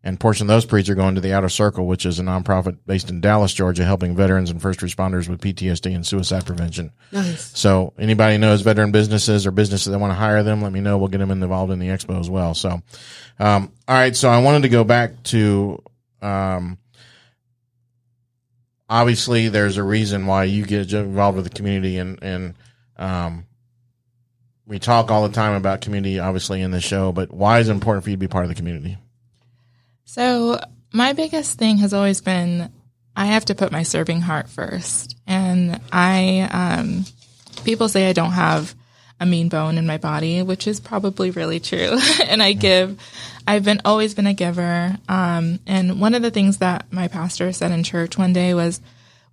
And portion of those are going to the Outer Circle, which is a nonprofit based in Dallas, Georgia, helping veterans and first responders with PTSD and suicide prevention. Nice. So anybody knows veteran businesses or businesses that want to hire them, let me know. We'll get them involved in the expo as well. So, um, all right. So I wanted to go back to, um, obviously there's a reason why you get involved with the community and, and, um, we talk all the time about community, obviously in the show, but why is it important for you to be part of the community? So my biggest thing has always been I have to put my serving heart first, and I um, people say I don't have a mean bone in my body, which is probably really true. and I give, I've been always been a giver. Um, and one of the things that my pastor said in church one day was,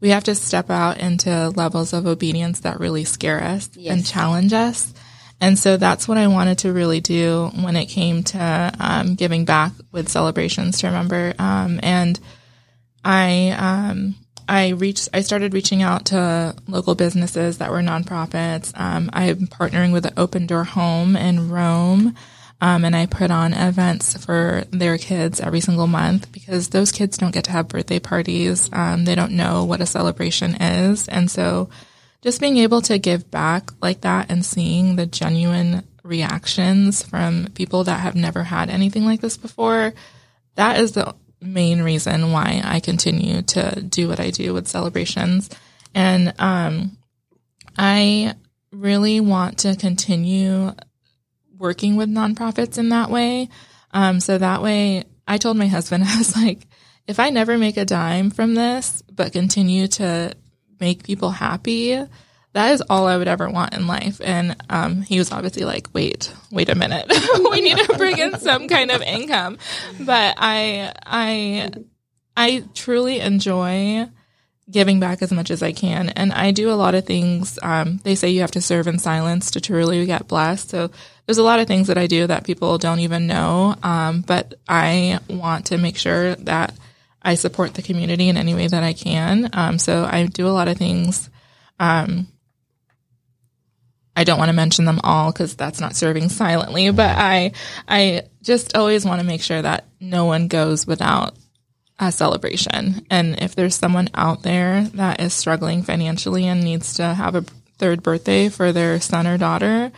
we have to step out into levels of obedience that really scare us and challenge us. And so that's what I wanted to really do when it came to um, giving back with celebrations to remember. Um, and I um, I reached I started reaching out to local businesses that were nonprofits. Um, I'm partnering with the Open Door Home in Rome. Um, and I put on events for their kids every single month because those kids don't get to have birthday parties. Um, they don't know what a celebration is. And so just being able to give back like that and seeing the genuine reactions from people that have never had anything like this before, that is the main reason why I continue to do what I do with celebrations. And um, I really want to continue working with nonprofits in that way. Um, so that way, I told my husband, I was like, if I never make a dime from this, but continue to make people happy, that is all I would ever want in life. And um, he was obviously like, wait, wait a minute, we need to bring in some kind of income. But I, I, I truly enjoy giving back as much as I can. And I do a lot of things. Um, they say you have to serve in silence to truly get blessed. So there's a lot of things that I do that people don't even know. Um, but I want to make sure that I support the community in any way that I can. Um, so I do a lot of things. Um, I don't want to mention them all because that's not serving silently, but I, I just always want to make sure that no one goes without a celebration. And if there's someone out there that is struggling financially and needs to have a third birthday for their son or daughter,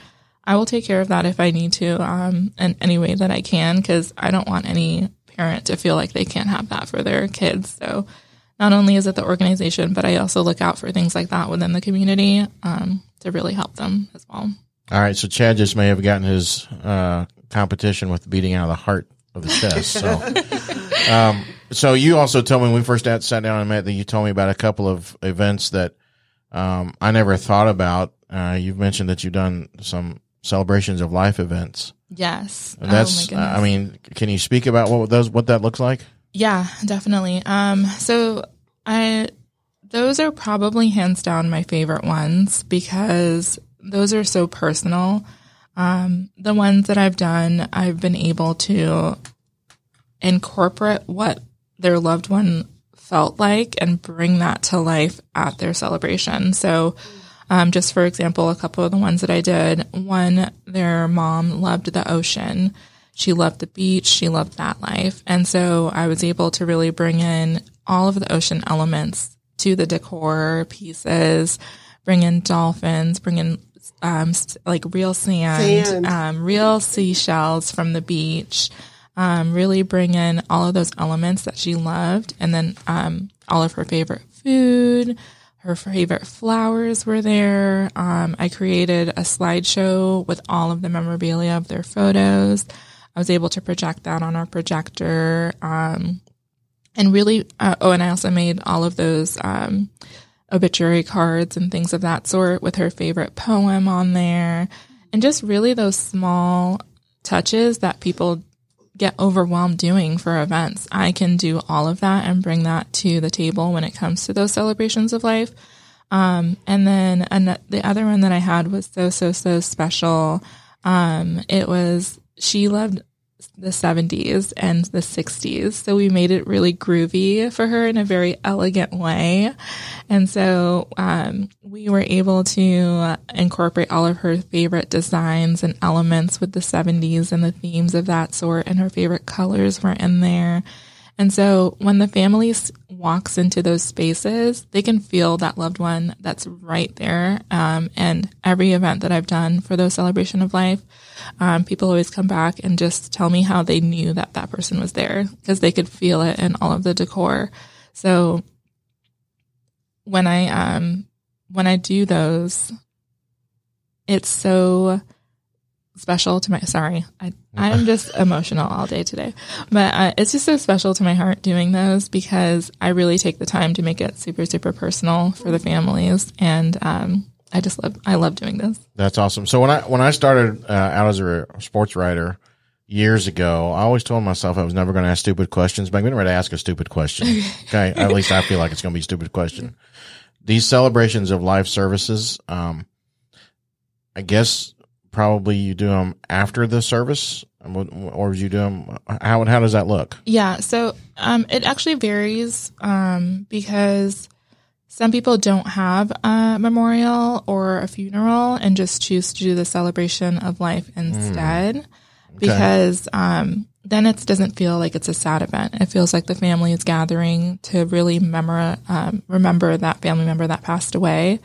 I will take care of that if I need to, um, in any way that I can, because I don't want any parent to feel like they can't have that for their kids. So not only is it the organization, but I also look out for things like that within the community, um, to really help them as well. All right. So Chad just may have gotten his, uh, competition with beating out of the heart of the chest. So, um, So you also told me when we first sat sat down and met that you told me about a couple of events that um, I never thought about. Uh, you've mentioned that you've done some celebrations of life events. Yes. And that's, oh my. I mean, can you speak about what those, what that looks like? Yeah, definitely. Um, so I, those are probably hands down my favorite ones because those are so personal. Um, the ones that I've done, I've been able to incorporate what their loved one felt like and bring that to life at their celebration. So, um, just for example, a couple of the ones that I did, one, their mom loved the ocean. She loved the beach. She loved that life. And so I was able to really bring in all of the ocean elements to the decor pieces, bring in dolphins, bring in um, like real sand, Sand. Um, real seashells from the beach. Um, really bring in all of those elements that she loved, and then um, all of her favorite food, her favorite flowers were there. Um, I created a slideshow with all of the memorabilia of their photos. I was able to project that on our projector. Um, and really, uh, oh, and I also made all of those um, obituary cards and things of that sort with her favorite poem on there. And just really those small touches that people get overwhelmed doing for events. I can do all of that and bring that to the table when it comes to those celebrations of life. Um, and then an- the other one that I had was so, so, so special. Um, it was, she loved the 70s and the 60s. So we made it really groovy for her in a very elegant way. And so um, we were able to incorporate all of her favorite designs and elements with the 70s and the themes of that sort. And her favorite colors were in there. And so when the family walks into those spaces, they can feel that loved one that's right there. Um, and every event that I've done for those celebration of life, um, people always come back and just tell me how they knew that that person was there because they could feel it in all of the decor. So when I um when I do those, it's so special to my sorry i i'm just emotional all day today but uh, it's just so special to my heart doing those because i really take the time to make it super super personal for the families and um i just love i love doing this That's awesome. So when I when I started uh, out as a sports writer years ago, I always told myself I was never going to ask stupid questions, but I'm ready to ask a stupid question. Okay, at least I feel like it's going to be a stupid question. These celebrations of life services, um, I guess probably you do them after the service, or you do them. How how does that look? Yeah, so um, it actually varies um, because some people don't have a memorial or a funeral and just choose to do the celebration of life instead because um, then it doesn't feel like it's a sad event. It feels like the family is gathering to really memor- um, remember that family member that passed away.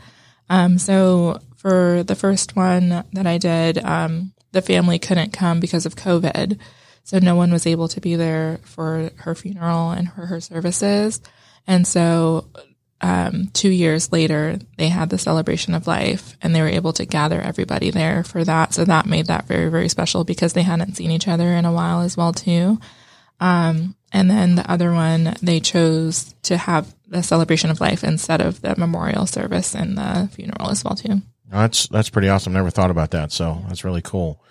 Um, so for the first one that I did, um, the family couldn't come because of COVID. So no one was able to be there for her funeral and for her services. And so, um, two years later, they had the celebration of life and they were able to gather everybody there for that. So that made that very, very special because they hadn't seen each other in a while as well, too. Um, and then the other one, they chose to have the celebration of life instead of the memorial service and the funeral as well, too. That's that's pretty awesome. Never thought about that. So that's really cool.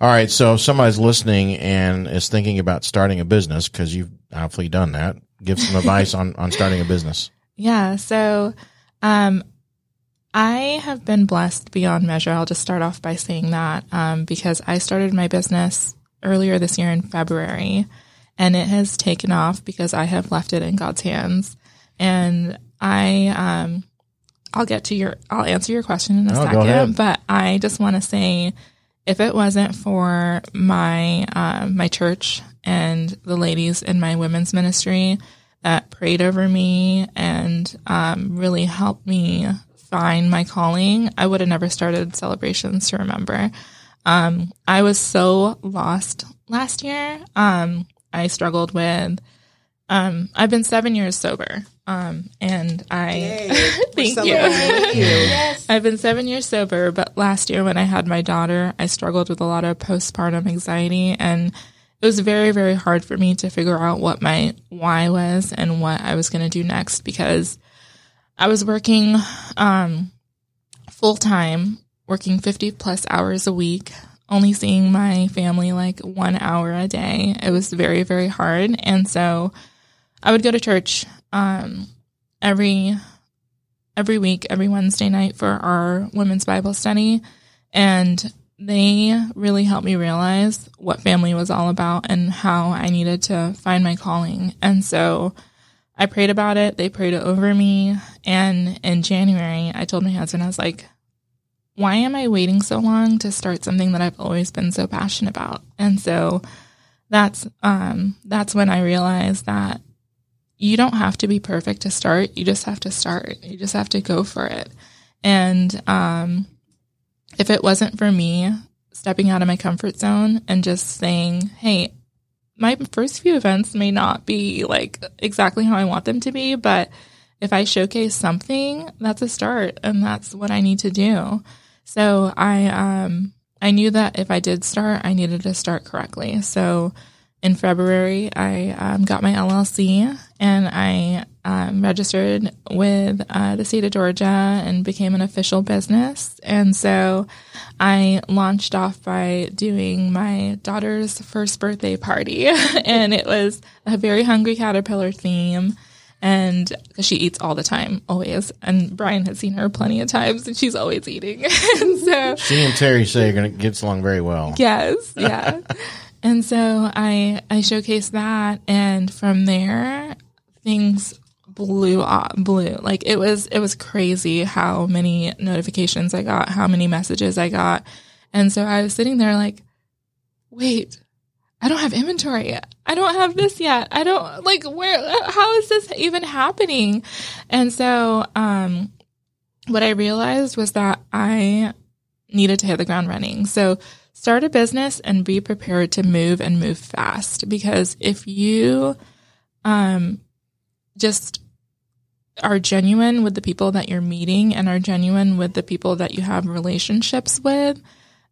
All right. So if somebody's listening and is thinking about starting a business, because you've hopefully done that, give some advice on, on starting a business. Yeah. So, um, I have been blessed beyond measure. I'll just start off by saying that, um, because I started my business earlier this year in February and it has taken off because I have left it in God's hands. And I, um, I'll get to your, I'll answer your question in a Oh, second, but I just want to say, if it wasn't for my, um, my church and the ladies in my women's ministry that prayed over me and, um, really helped me find my calling, I would have never started celebrations to remember. Um, I was so lost last year. Um, I struggled with, um, I've been seven years sober. Um, and I, thank you. I've been seven years sober, but last year when I had my daughter, I struggled with a lot of postpartum anxiety and it was very, very hard for me to figure out what my why was and what I was going to do next because I was working um, full time, working 50 plus hours a week, only seeing my family like one hour a day. It was very, very hard. And so I would go to church um, every every week, every Wednesday night for our women's Bible study. And they really helped me realize what family was all about and how I needed to find my calling. And so I prayed about it. They prayed over me. And in January, I told my husband, I was like, why am I waiting so long to start something that I've always been so passionate about? And so that's, um, that's when I realized that you don't have to be perfect to start. You just have to start. You just have to go for it. And, um, if it wasn't for me stepping out of my comfort zone and just saying, Hey, my first few events may not be like exactly how I want them to be, but if I showcase something, that's a start and that's what I need to do. So I, um, I knew that if I did start, I needed to start correctly. So in February, I um, got my LLC and I um, registered with uh, the state of Georgia and became an official business. And so I launched off by doing my daughter's first birthday party. and it was a very hungry caterpillar theme. And because she eats all the time, always. And Brian has seen her plenty of times and she's always eating. and so She and Terry say you're going to get along very well. Yes, yeah. and so I I showcased that, and from there things blew up, blew like it was it was crazy how many notifications I got, how many messages I got, and so I was sitting there like, wait. I don't have inventory yet. I don't have this yet. I don't like where how is this even happening? And so um what I realized was that I needed to hit the ground running. So start a business and be prepared to move and move fast because if you um just are genuine with the people that you're meeting and are genuine with the people that you have relationships with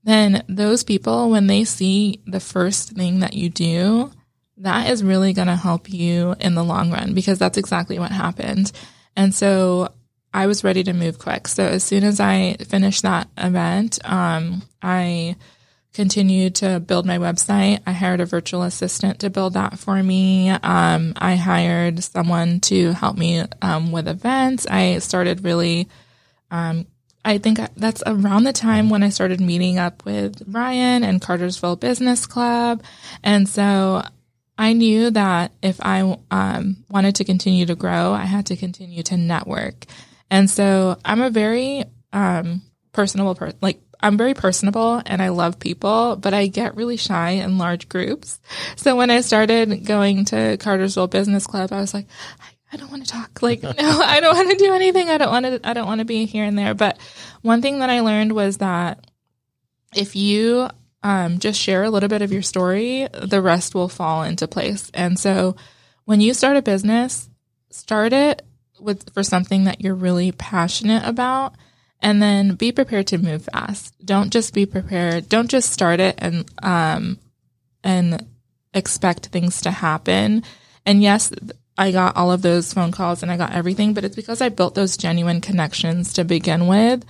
then those people when they see the first thing that you do that is really going to help you in the long run because that's exactly what happened and so I was ready to move quick. So as soon as I finished that event, um, I continued to build my website. I hired a virtual assistant to build that for me. Um, I hired someone to help me um, with events. I started really, um, I think that's around the time when I started meeting up with Ryan and Cartersville Business Club. And so I knew that if I um, wanted to continue to grow, I had to continue to network. And so I'm a very um, personable person. Like I'm very personable and I love people, but I get really shy in large groups. So when I started going to Cartersville Business Club, I was like, I don't want to talk. Like, no, I don't want to do anything. I don't want to, I don't want to be here and there. But one thing that I learned was that if you um, just share a little bit of your story, the rest will fall into place. And so when you start a business, start it with for something that you're really passionate about and then be prepared to move fast. Don't just be prepared. Don't just start it and um and expect things to happen. And yes, I got all of those phone calls and I got everything, but it's because I built those genuine connections to begin with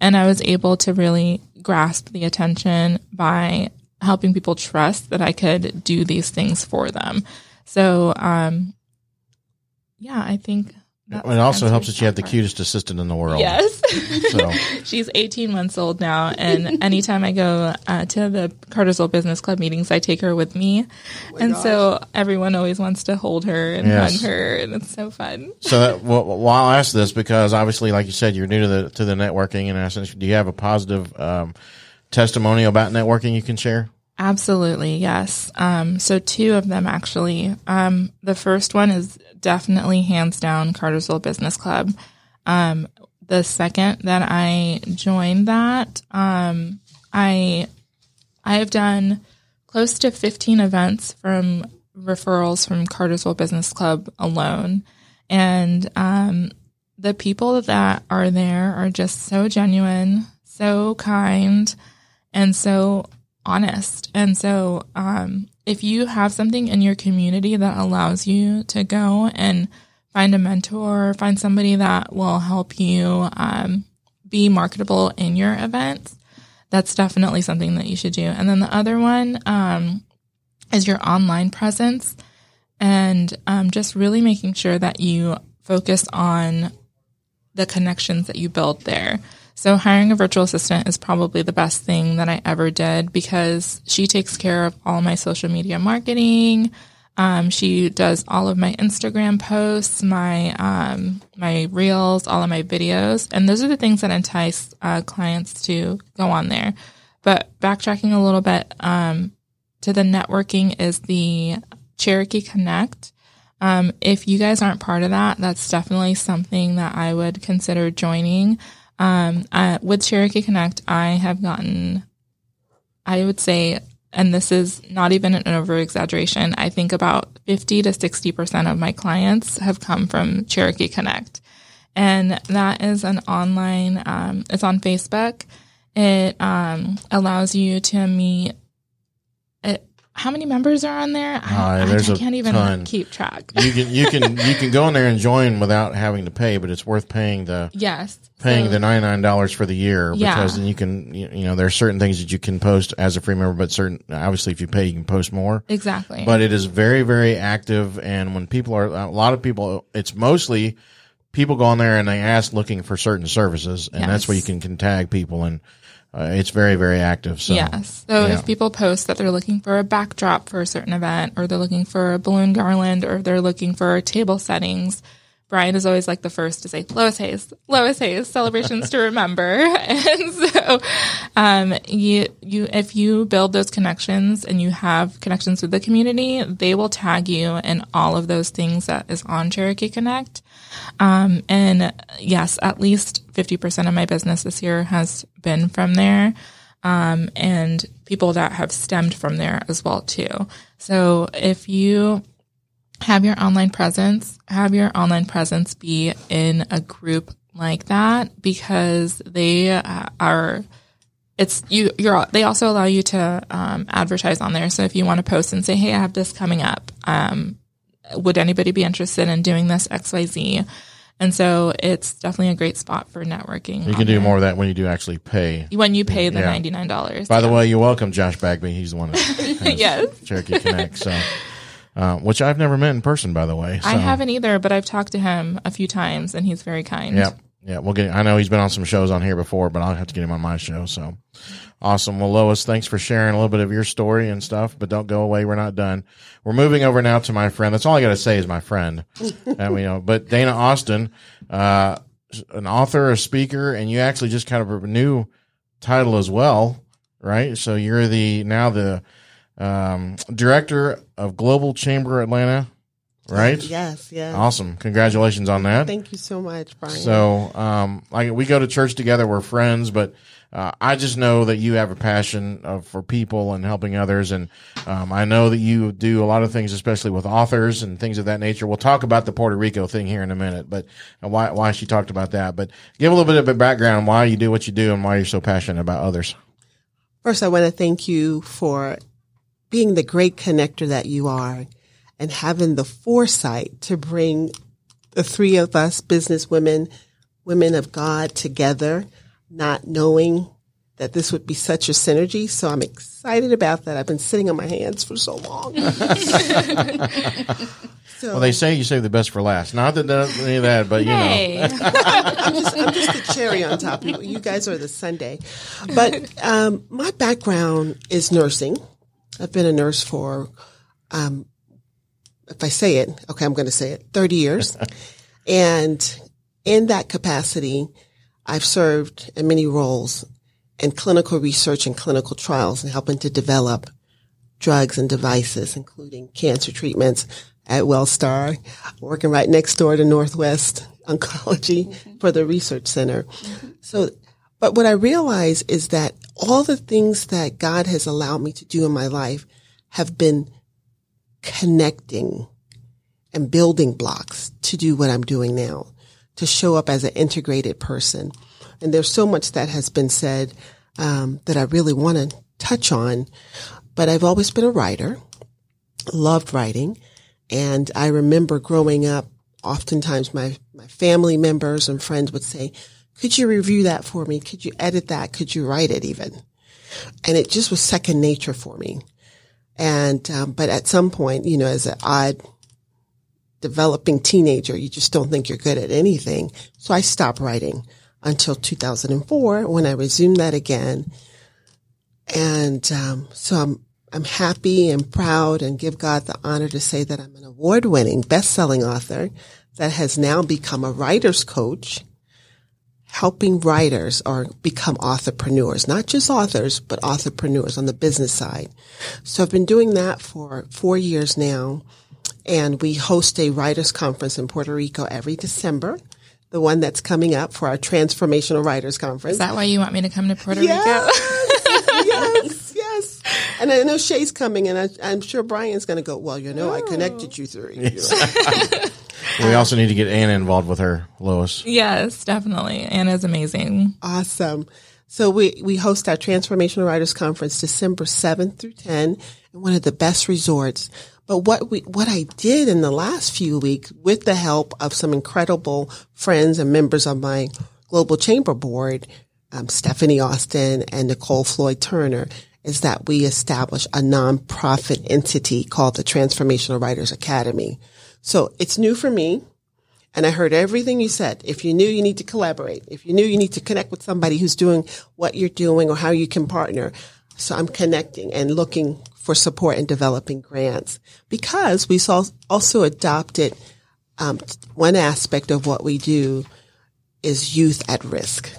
and I was able to really grasp the attention by helping people trust that I could do these things for them. So um yeah, I think it also helps that you have the cutest assistant in the world. Yes. so. She's 18 months old now. And anytime I go uh, to the Cartersville Business Club meetings, I take her with me. Oh and gosh. so everyone always wants to hold her and yes. hug her. And it's so fun. So that, well, well, I'll ask this because obviously, like you said, you're new to the, to the networking. And essence, do you have a positive um, testimonial about networking you can share? Absolutely, yes. Um, so two of them actually. Um, the first one is definitely hands down Cartersville Business Club. Um, the second that I joined that, um, I I have done close to 15 events from referrals from Cartersville Business Club alone, and um, the people that are there are just so genuine, so kind, and so honest. And so, um, if you have something in your community that allows you to go and find a mentor, find somebody that will help you um, be marketable in your events, that's definitely something that you should do. And then the other one um, is your online presence and um, just really making sure that you focus on the connections that you build there. So hiring a virtual assistant is probably the best thing that I ever did because she takes care of all my social media marketing. Um, she does all of my Instagram posts, my um, my reels, all of my videos, and those are the things that entice uh, clients to go on there. But backtracking a little bit um, to the networking is the Cherokee Connect. Um, if you guys aren't part of that, that's definitely something that I would consider joining. Um, with Cherokee Connect, I have gotten, I would say, and this is not even an over exaggeration, I think about 50 to 60% of my clients have come from Cherokee Connect. And that is an online, um, it's on Facebook. It um, allows you to meet how many members are on there? I, uh, there's I a can't even ton. keep track. You can you can you can go in there and join without having to pay, but it's worth paying the yes paying So- the ninety nine dollars for the year Yeah. because then you can you you know there are certain things that you can post as a free member, but certain obviously if you pay you can post more. exactly. But it is very very active, and when people are a lot of people, it's mostly people go on there and they ask looking for certain services, and that's where you can, can tag people, and uh, it's very very active. So Yes. So yeah. if people post that they're looking for a backdrop for a certain event, or they're looking for a balloon garland, or they're looking for table settings, Brian is always like the first to say, Loice Hayes, Loice Hayes, celebrations to remember. And so, um, you, you, if you build those connections and you have connections with the community, they will tag you in all of those things that is on Cherokee Connect. Um, and yes, at least 50% of my business this year has been from there. Um, and people that have stemmed from there as well too. So if you have your online presence, have your online presence be in a group like that because they uh, are it's you you're they also allow you to um, advertise on there so if you want to post and say hey i have this coming up um, would anybody be interested in doing this xyz and so it's definitely a great spot for networking you can do more of that when you do actually pay. when you pay the Yeah. $99 By the way, you're welcome, Josh Bagby. He's the one that Yes. Cherokee Connect. So, uh, which I've never met in person, by the way. So, i haven't either but i've talked to him a few times and he's very kind Yeah, yeah. We'll get. I know he's been on some shows on here before, but I'll have to get him on my show. So, awesome. Well, Loice, thanks for sharing a little bit of your story and stuff. But don't go away. We're not done. We're moving over now to my friend. That's all I got to say is my friend. and we know, but Dana Austin, uh, an author, a speaker, and you actually just kind of a new title as well, right? So you're the now the um, director of Global Chamber Atlanta, right? Yes, yes. Awesome. Congratulations on that. Thank you so much, Brian. So, um, like we go to church together, we're friends, but uh, I just know that you have a passion of, for people and helping others, and um, I know that you do a lot of things, especially with authors and things of that nature. We'll talk about the Puerto Rico thing here in a minute, but uh, why why she talked about that. But give a little bit of a background why you do what you do and why you're so passionate about others. First, I want to thank you for being the great connector that you are and having the foresight to bring the three of us business women, women of God together, not knowing that this would be such a synergy. So I'm excited about that. I've been sitting on my hands for so long. so Well, they say you save the best for last. Not that that- any of that, but you know. I'm just, I'm just the cherry on top. You, you guys are the sundae. But um, my background is nursing. I've been a nurse for, um, if I say it, okay, I'm going to say it, 30 years. and in that capacity, I've served in many roles in clinical research and clinical trials and helping to develop drugs and devices, including cancer treatments at Wellstar, working right next door to Northwest Oncology mm-hmm. for the research center. So, but what I realize is that all the things that God has allowed me to do in my life have been connecting and building blocks to do what I'm doing now, to show up as an integrated person. And there's so much that has been said um, that I really want to touch on, but I've always been a writer, loved writing. And I remember growing up, oftentimes my, my family members and friends would say, could you review that for me? Could you edit that? Could you write it even? And it just was second nature for me. And, um, but at some point, you know, as an odd developing teenager, you just don't think you're good at anything. So I stopped writing until 2004 when I resumed that again. And, um, so I'm, I'm happy and proud and give God the honor to say that I'm an award winning best-selling author that has now become a writer's coach helping writers or become authorpreneurs, not just authors, but authorpreneurs on the business side. So I've been doing that for four years now. And we host a writers conference in Puerto Rico every December. The one that's coming up for our transformational writers conference. Is that why you want me to come to Puerto yes, Rico? yes, yes. And I know Shay's coming, and I, am sure Brian's going to go. Well, you know, I connected you through. You know. we also need to get Anna involved with her, Loice. Yes, definitely. Anna's amazing. Awesome. So we, we host our Transformational Writers Conference December 7th through 10 in one of the best resorts. But what we, what I did in the last few weeks with the help of some incredible friends and members of my global chamber board, um, Stephanie Austin and Nicole Floyd Turner, is that we established a nonprofit entity called the Transformational Writers Academy. So it's new for me. And I heard everything you said. If you knew you need to collaborate, if you knew you need to connect with somebody who's doing what you're doing or how you can partner. So I'm connecting and looking for support and developing grants because we also adopted um, one aspect of what we do is youth at risk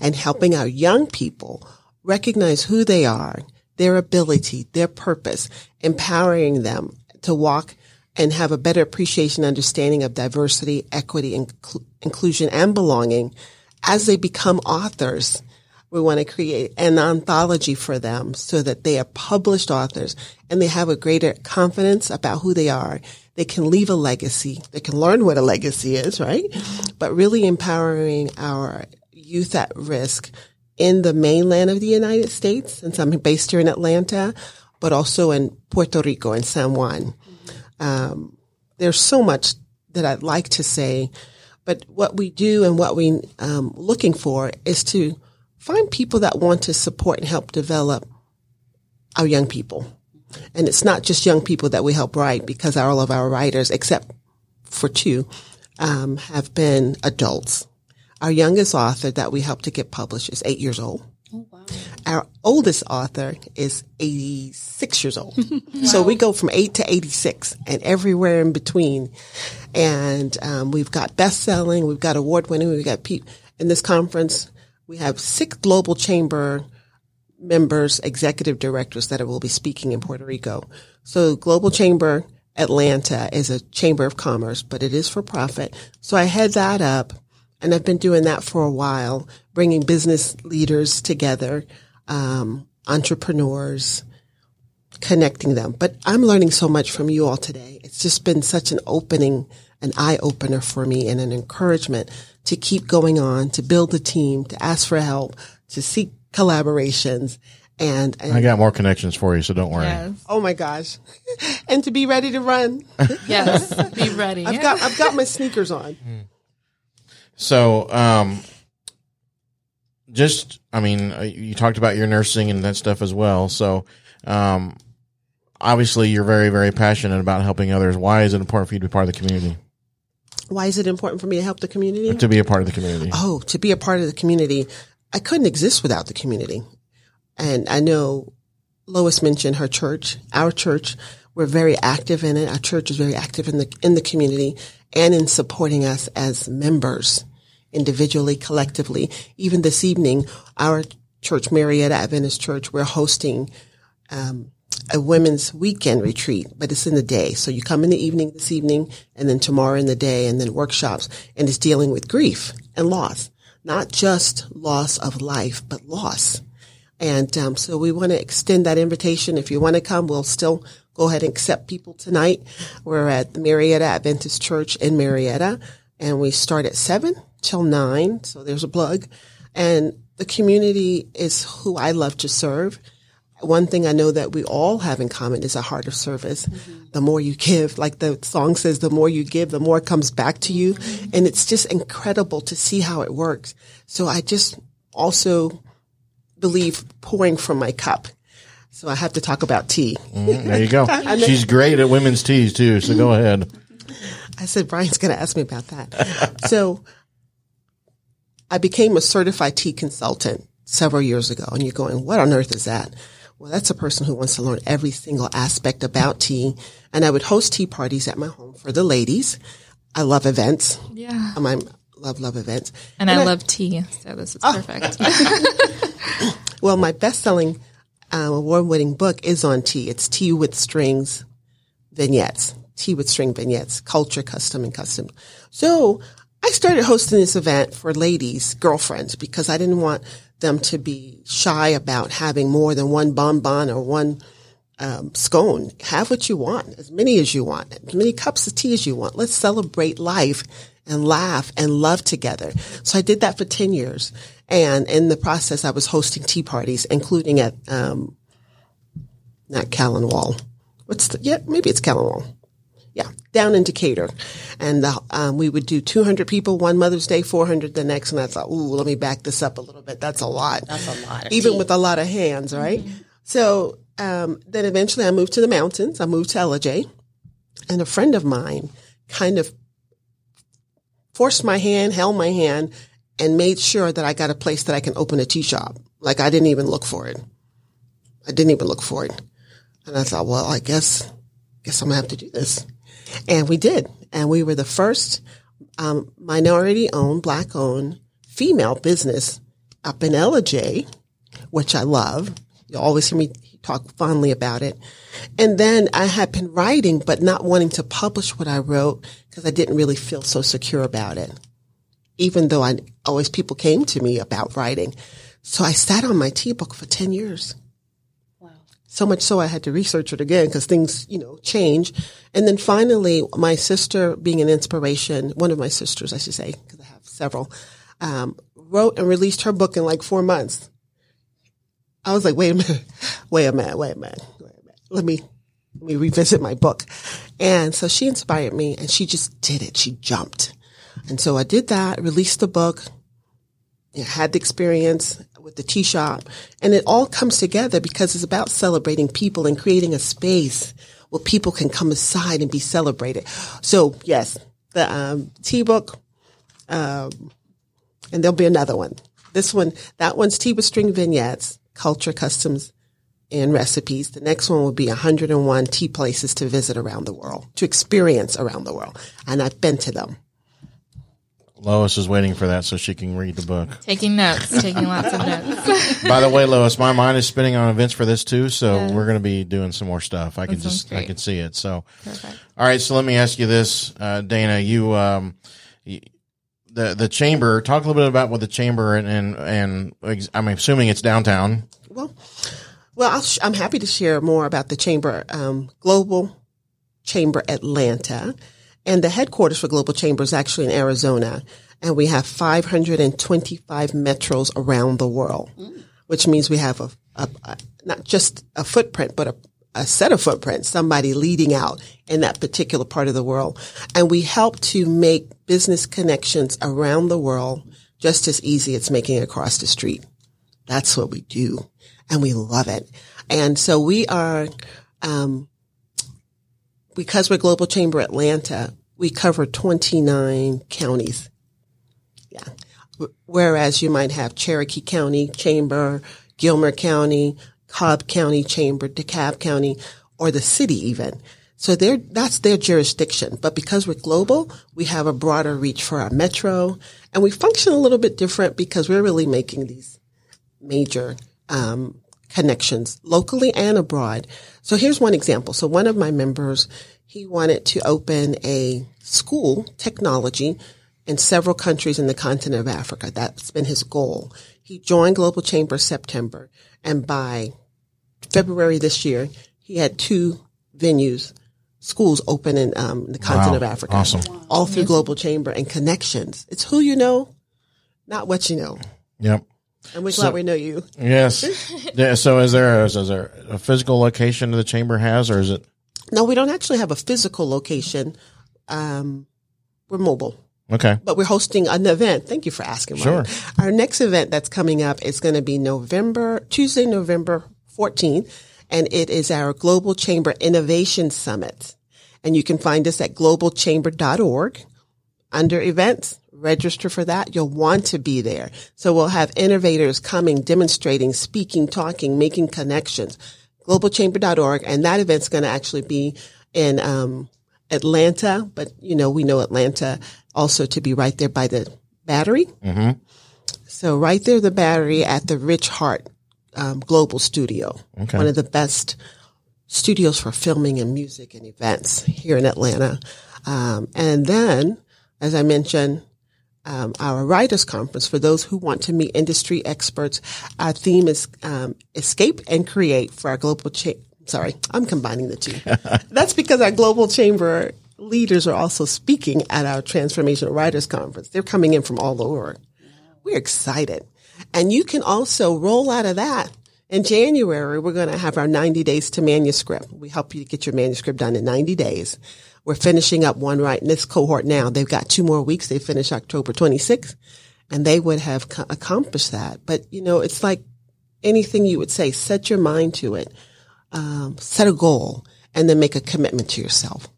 and helping our young people recognize who they are, their ability, their purpose, empowering them to walk and have a better appreciation, understanding of diversity, equity, incl- inclusion, and belonging as they become authors. We want to create an anthology for them so that they are published authors and they have a greater confidence about who they are. They can leave a legacy. They can learn what a legacy is, right? But really empowering our youth at risk in the mainland of the United States, since I'm based here in Atlanta, but also in Puerto Rico and San Juan. Um, there's so much that I'd like to say, but what we do and what we're um, looking for is to find people that want to support and help develop our young people. And it's not just young people that we help write because all of our writers, except for two, um, have been adults. Our youngest author that we help to get published is eight years old. Oh, wow. Our oldest author is 86 years old. wow. So we go from 8 to 86 and everywhere in between. And um, we've got best-selling, we've got award-winning, we've got people. In this conference, we have six global chamber members, executive directors that will be speaking in Puerto Rico. So Global Chamber Atlanta is a chamber of commerce, but it is for profit. So I head that up and I've been doing that for a while, bringing business leaders together, um, entrepreneurs, connecting them. But I'm learning so much from you all today. It's just been such an opening, an eye opener for me and an encouragement to keep going on, to build a team, to ask for help, to seek collaborations. And, and I got more connections for you, so don't worry. Yes. Oh my gosh. and to be ready to run. yes. Be ready. I've got, I've got my sneakers on. So, um, just, I mean, uh, you talked about your nursing and that stuff as well. So, um, obviously you're very, very passionate about helping others. Why is it important for you to be part of the community? Why is it important for me to help the community? To be a part of the community. Oh, to be a part of the community. I couldn't exist without the community. And I know Loice mentioned her church, our church. We're very active in it. Our church is very active in the, in the community and in supporting us as members individually, collectively. Even this evening, our church, Marietta Adventist Church, we're hosting, um, a women's weekend retreat, but it's in the day. So you come in the evening this evening and then tomorrow in the day and then workshops and it's dealing with grief and loss, not just loss of life, but loss. And um, so we want to extend that invitation. If you want to come, we'll still go ahead and accept people tonight. We're at the Marietta Adventist Church in Marietta and we start at seven till nine. So there's a plug and the community is who I love to serve. one thing I know that we all have in common is a heart of service. Mm-hmm. The more you give, like the song says, the more you give, the more it comes back to you. Mm-hmm. And it's just incredible to see how it works. So I just also believe pouring from my cup. So I have to talk about tea. There you go. She's great at women's teas too. So go ahead. I said, Brian's going to ask me about that. so I became a certified tea consultant several years ago. And you're going, what on earth is that? Well, that's a person who wants to learn every single aspect about tea. And I would host tea parties at my home for the ladies. I love events. Yeah. Um, I love, love events. And I love tea, so this is perfect. Well, my best-selling uh, award-winning book is on tea. It's Tea with Strings vignettes, tea with string vignettes, culture, custom, and custom. So I started hosting this event for ladies, girlfriends, because I didn't want them to be shy about having more than one bonbon or one um, scone. Have what you want, as many as you want, as many cups of tea as you want. Let's celebrate life and laugh and love together. So I did that for 10 years. And in the process, I was hosting tea parties, including at, um, not Callanwolde. What's the, yeah, maybe it's Callanwolde. Yeah, down in Decatur. And uh, um, we would do 200 people one Mother's Day, 400 the next. And I thought, ooh, let me back this up a little bit. That's a lot. That's a lot. Even tea. with a lot of hands, right? So um, then eventually I moved to the mountains. I moved to Ellijay. And a friend of mine kind of forced my hand, held my hand, and made sure that I got a place that I can open a tea shop. Like I didn't even look for it. I didn't even look for it. And I thought, well, I guess, guess I'm gonna have to do this. And we did. And we were the first um, minority owned, black owned female business up in Ellijay, which I love. You always hear me talk fondly about it. And then I had been writing, but not wanting to publish what I wrote because I didn't really feel so secure about it. Even though I always people came to me about writing. So I sat on my tea book for 10 years. So much so I had to research it again because things, you know, change. And then finally, my sister, being an inspiration, one of my sisters, I should say, because I have several, um, wrote and released her book in like four months. I was like, wait a minute, wait a minute, wait a minute, wait a minute. Let me, let me revisit my book. And so she inspired me and she just did it. She jumped. And so I did that, released the book, had the experience with the tea shop and it all comes together because it's about celebrating people and creating a space where people can come aside and be celebrated. So yes, the um, tea book, um, and there'll be another one. This one, that one's tea with string vignettes, culture, customs, and recipes. The next one will be 101 tea places to visit around the world, to experience around the world. And I've been to them. Loice is waiting for that so she can read the book. taking notes, taking lots of notes. By the way, Loice, my mind is spinning on events for this too, so we're going to be doing some more stuff. I can sounds just, I can see it. So, Perfect. all right. So let me ask you this, uh, Dana. You, um, y- the the chamber. Talk a little bit about what the chamber and and, and ex- I'm assuming it's downtown. Well, well, I'll sh- I'm happy to share more about the chamber, um, Global Chamber Atlanta, and the headquarters for Global Chamber is actually in Arizona, and we have 525 metros around the world, which means we have a, a, a not just a footprint, but a a set of footprints, somebody leading out in that particular part of the world. And we help to make business connections around the world just as easy as making it across the street. That's what we do. And we love it. And so we are, um, because we're Global Chamber Atlanta, we cover 29 counties. Yeah. Whereas you might have Cherokee County Chamber, Gilmer County, Cobb County Chamber, DeKalb County, or the city even. So they're, that's their jurisdiction. But because we're global, we have a broader reach for our metro and we function a little bit different because we're really making these major, um, connections locally and abroad. So here's one example. So one of my members, he wanted to open a school technology in several countries in the continent of Africa. That's been his goal. He joined Global Chamber September and by February this year, he had two venues, schools open in um, the continent Wow. of Africa. Awesome. All through Global Chamber and connections. It's who you know, not what you know. Yep. And we're glad we know you. Yes. yeah, so is there a, is there a physical location the chamber has, or is it? No, we don't actually have a physical location. Um, we're mobile. Okay. but we're hosting an event. Thank you for asking. Ryan. Sure. Our next event that's coming up is going to be November, Tuesday, November 14th, and it is our Global Chamber Innovation Summit. And you can find us at globalchamber.org under events. Register for that. You'll want to be there. So we'll have innovators coming, demonstrating, speaking, talking, making connections. Globalchamber.org. And that event's going to actually be in, um, Atlanta, but you know, we know Atlanta also to be right there by the battery. Mm-hmm. So right there, the battery at the Rich Hart um, Global Studio, Okay. one of the best studios for filming and music and events here in Atlanta. Um, and then, as I mentioned, um, our writers conference for those who want to meet industry experts. Our theme is um, escape and create for our global. Cha- Sorry, I'm combining the two. That's because our global chamber leaders are also speaking at our transformational writers conference. They're coming in from all over. We're excited, and you can also roll out of that. In January, we're going to have our 90 days to manuscript. We help you get your manuscript done in 90 days. We're finishing up one right in this cohort now. They've got two more weeks. They finish October 26th and they would have co- accomplished that. But you know, it's like anything you would say, set your mind to it, um, set a goal and then make a commitment to yourself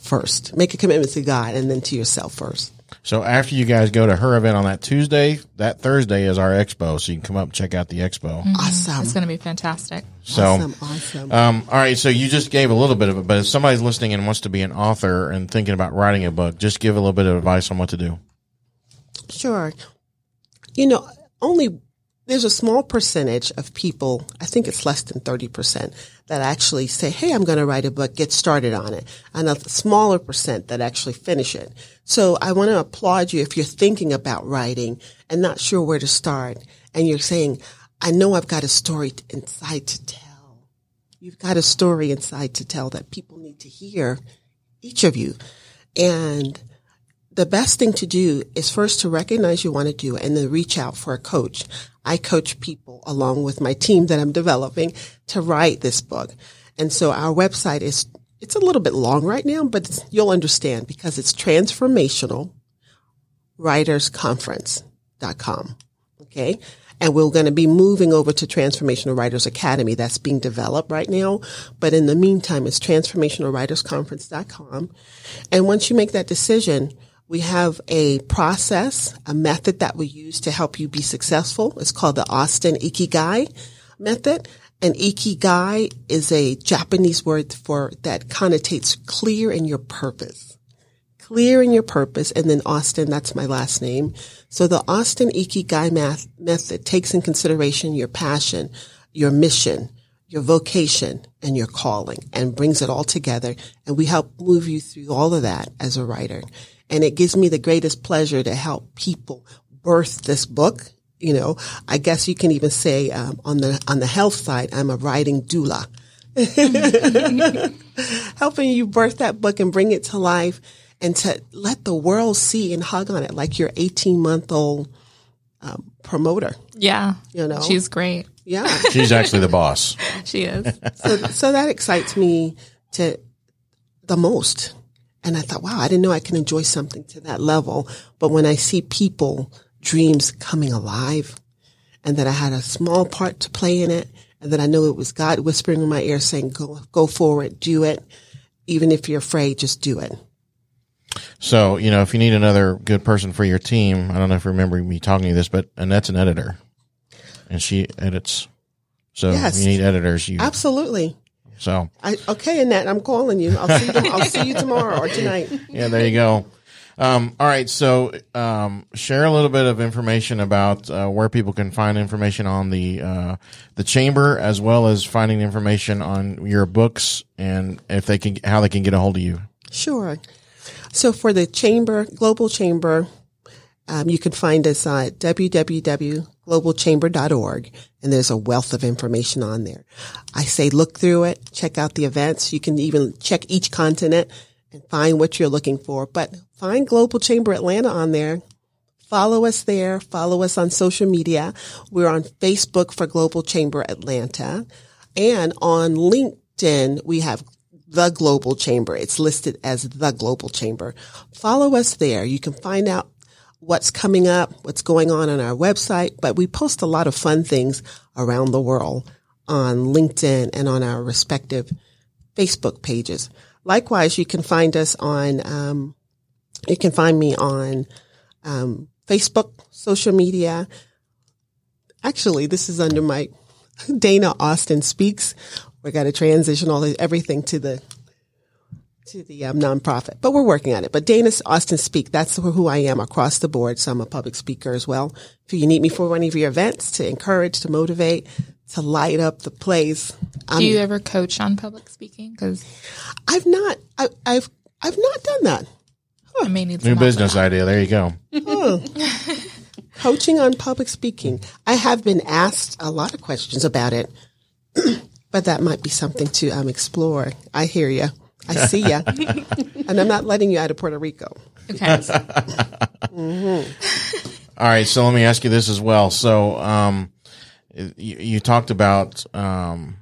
first. Make a commitment to God and then to yourself first. So after you guys go to her event on that Tuesday, that Thursday is our expo. So you can come up and check out the expo. Awesome. It's going to be fantastic. So, awesome. Awesome. um, all right. So you just gave a little bit of it, but if somebody's listening and wants to be an author and thinking about writing a book, just give a little bit of advice on what to do. Sure. You know, only there's a small percentage of people, I think it's less than 30%, that actually say, Hey, I'm going to write a book, get started on it. And a smaller percent that actually finish it. So I want to applaud you if you're thinking about writing and not sure where to start. And you're saying, I know I've got a story inside to tell. You've got a story inside to tell that people need to hear, each of you. And the best thing to do is first to recognize you want to do it and then reach out for a coach. I coach people along with my team that I'm developing to write this book. And so our website is, it's a little bit long right now, but you'll understand because it's transformational writersconference.com. Okay. And we're going to be moving over to Transformational Writers Academy. That's being developed right now. But in the meantime, it's transformationalwritersconference.com. And once you make that decision, we have a process, a method that we use to help you be successful. It's called the Austin Ikigai method. And Ikigai is a Japanese word for that connotates clear in your purpose clear in your purpose, and then Austin, that's my last name. So the Austin Ikigai math method takes in consideration your passion, your mission, your vocation, and your calling, and brings it all together. And we help move you through all of that as a writer. And it gives me the greatest pleasure to help people birth this book. You know, I guess you can even say um, on the on the health side, I'm a writing doula, helping you birth that book and bring it to life and to let the world see and hug on it like your 18 month old um, promoter. Yeah. You know? She's great. Yeah. She's actually the boss. She is. so, so that excites me to the most. And I thought, wow, I didn't know I can enjoy something to that level. But when I see people, dreams coming alive and that I had a small part to play in it and that I know it was God whispering in my ear saying, go, go forward, do it. Even if you're afraid, just do it. So, you know, if you need another good person for your team, I don't know if you remember me talking to this, but Annette's an editor and she edits. So Yes. you need editors. You, Absolutely. So I, okay, Annette, I'm calling you. I'll see you, I'll see you tomorrow or tonight. yeah, there you go. Um, all right. So, um, share a little bit of information about, uh, where people can find information on the, uh, the chamber as well as finding information on your books and if they can, how they can get a hold of you. Sure. So for the chamber, global chamber, um, you can find us at www.globalchamber.org and there's a wealth of information on there. I say look through it, check out the events. You can even check each continent and find what you're looking for, but find Global Chamber Atlanta on there. Follow us there. Follow us on social media. We're on Facebook for Global Chamber Atlanta and on LinkedIn, we have the Global Chamber. It's listed as the Global Chamber. Follow us there. You can find out what's coming up, what's going on on our website, but we post a lot of fun things around the world on LinkedIn and on our respective Facebook pages. Likewise, you can find us on, um, you can find me on um, Facebook, social media. Actually, this is under my Dana Austin Speaks. We got to transition all everything to the to the um, nonprofit, but we're working on it. But Dana Austin Speak, that's who I am across the board. So I'm a public speaker as well. If you need me for one of your events to encourage, to motivate, to light up the place. Do you ever coach on public speaking? Because I've not, I, have I've not done that. Huh. I may need new business idea. There you go. Huh. Coaching on public speaking. I have been asked a lot of questions about it, but that might be something to um, explore. I hear you. I see you. and I'm not letting you out of Puerto Rico. Okay. mm-hmm. All right. So let me ask you this as well. So, um, you, you, talked about, um,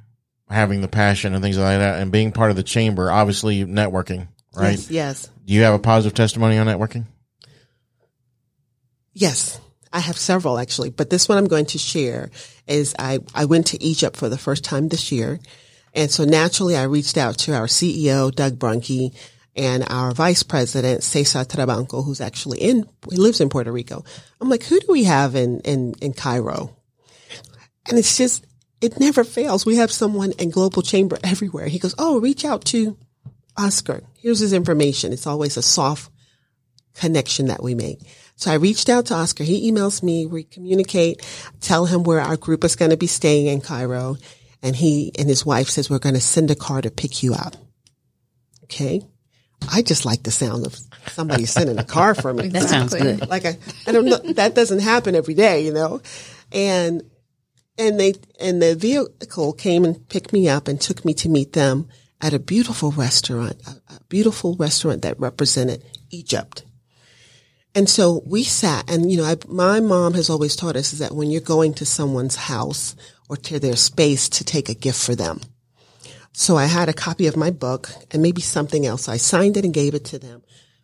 having the passion and things like that and being part of the chamber, obviously networking, right? Yes. yes. Do you have a positive testimony on networking? Yes. I have several actually, but this one I'm going to share is I, I went to Egypt for the first time this year and so naturally, I reached out to our CEO, Doug Bruhnke, and our vice president, Cesar Trabanco, who's actually in, he lives in Puerto Rico. I'm like, who do we have in, in, in Cairo? And it's just, it never fails. We have someone in Global Chamber everywhere. He goes, Oh, reach out to Oscar. Here's his information. It's always a soft connection that we make. So I reached out to Oscar. He emails me. We communicate, tell him where our group is going to be staying in Cairo and he and his wife says, we're going to send a car to pick you up. Okay. I just like the sound of somebody sending a car for me. that sounds good. Like I, I don't know, that doesn't happen every day, you know, and, and they, and the vehicle came and picked me up and took me to meet them at a beautiful restaurant, a, a beautiful restaurant that represented Egypt. And so we sat and, you know, I, my mom has always taught us is that when you're going to someone's house or to their space to take a gift for them. So I had a copy of my book and maybe something else. I signed it and gave it to them.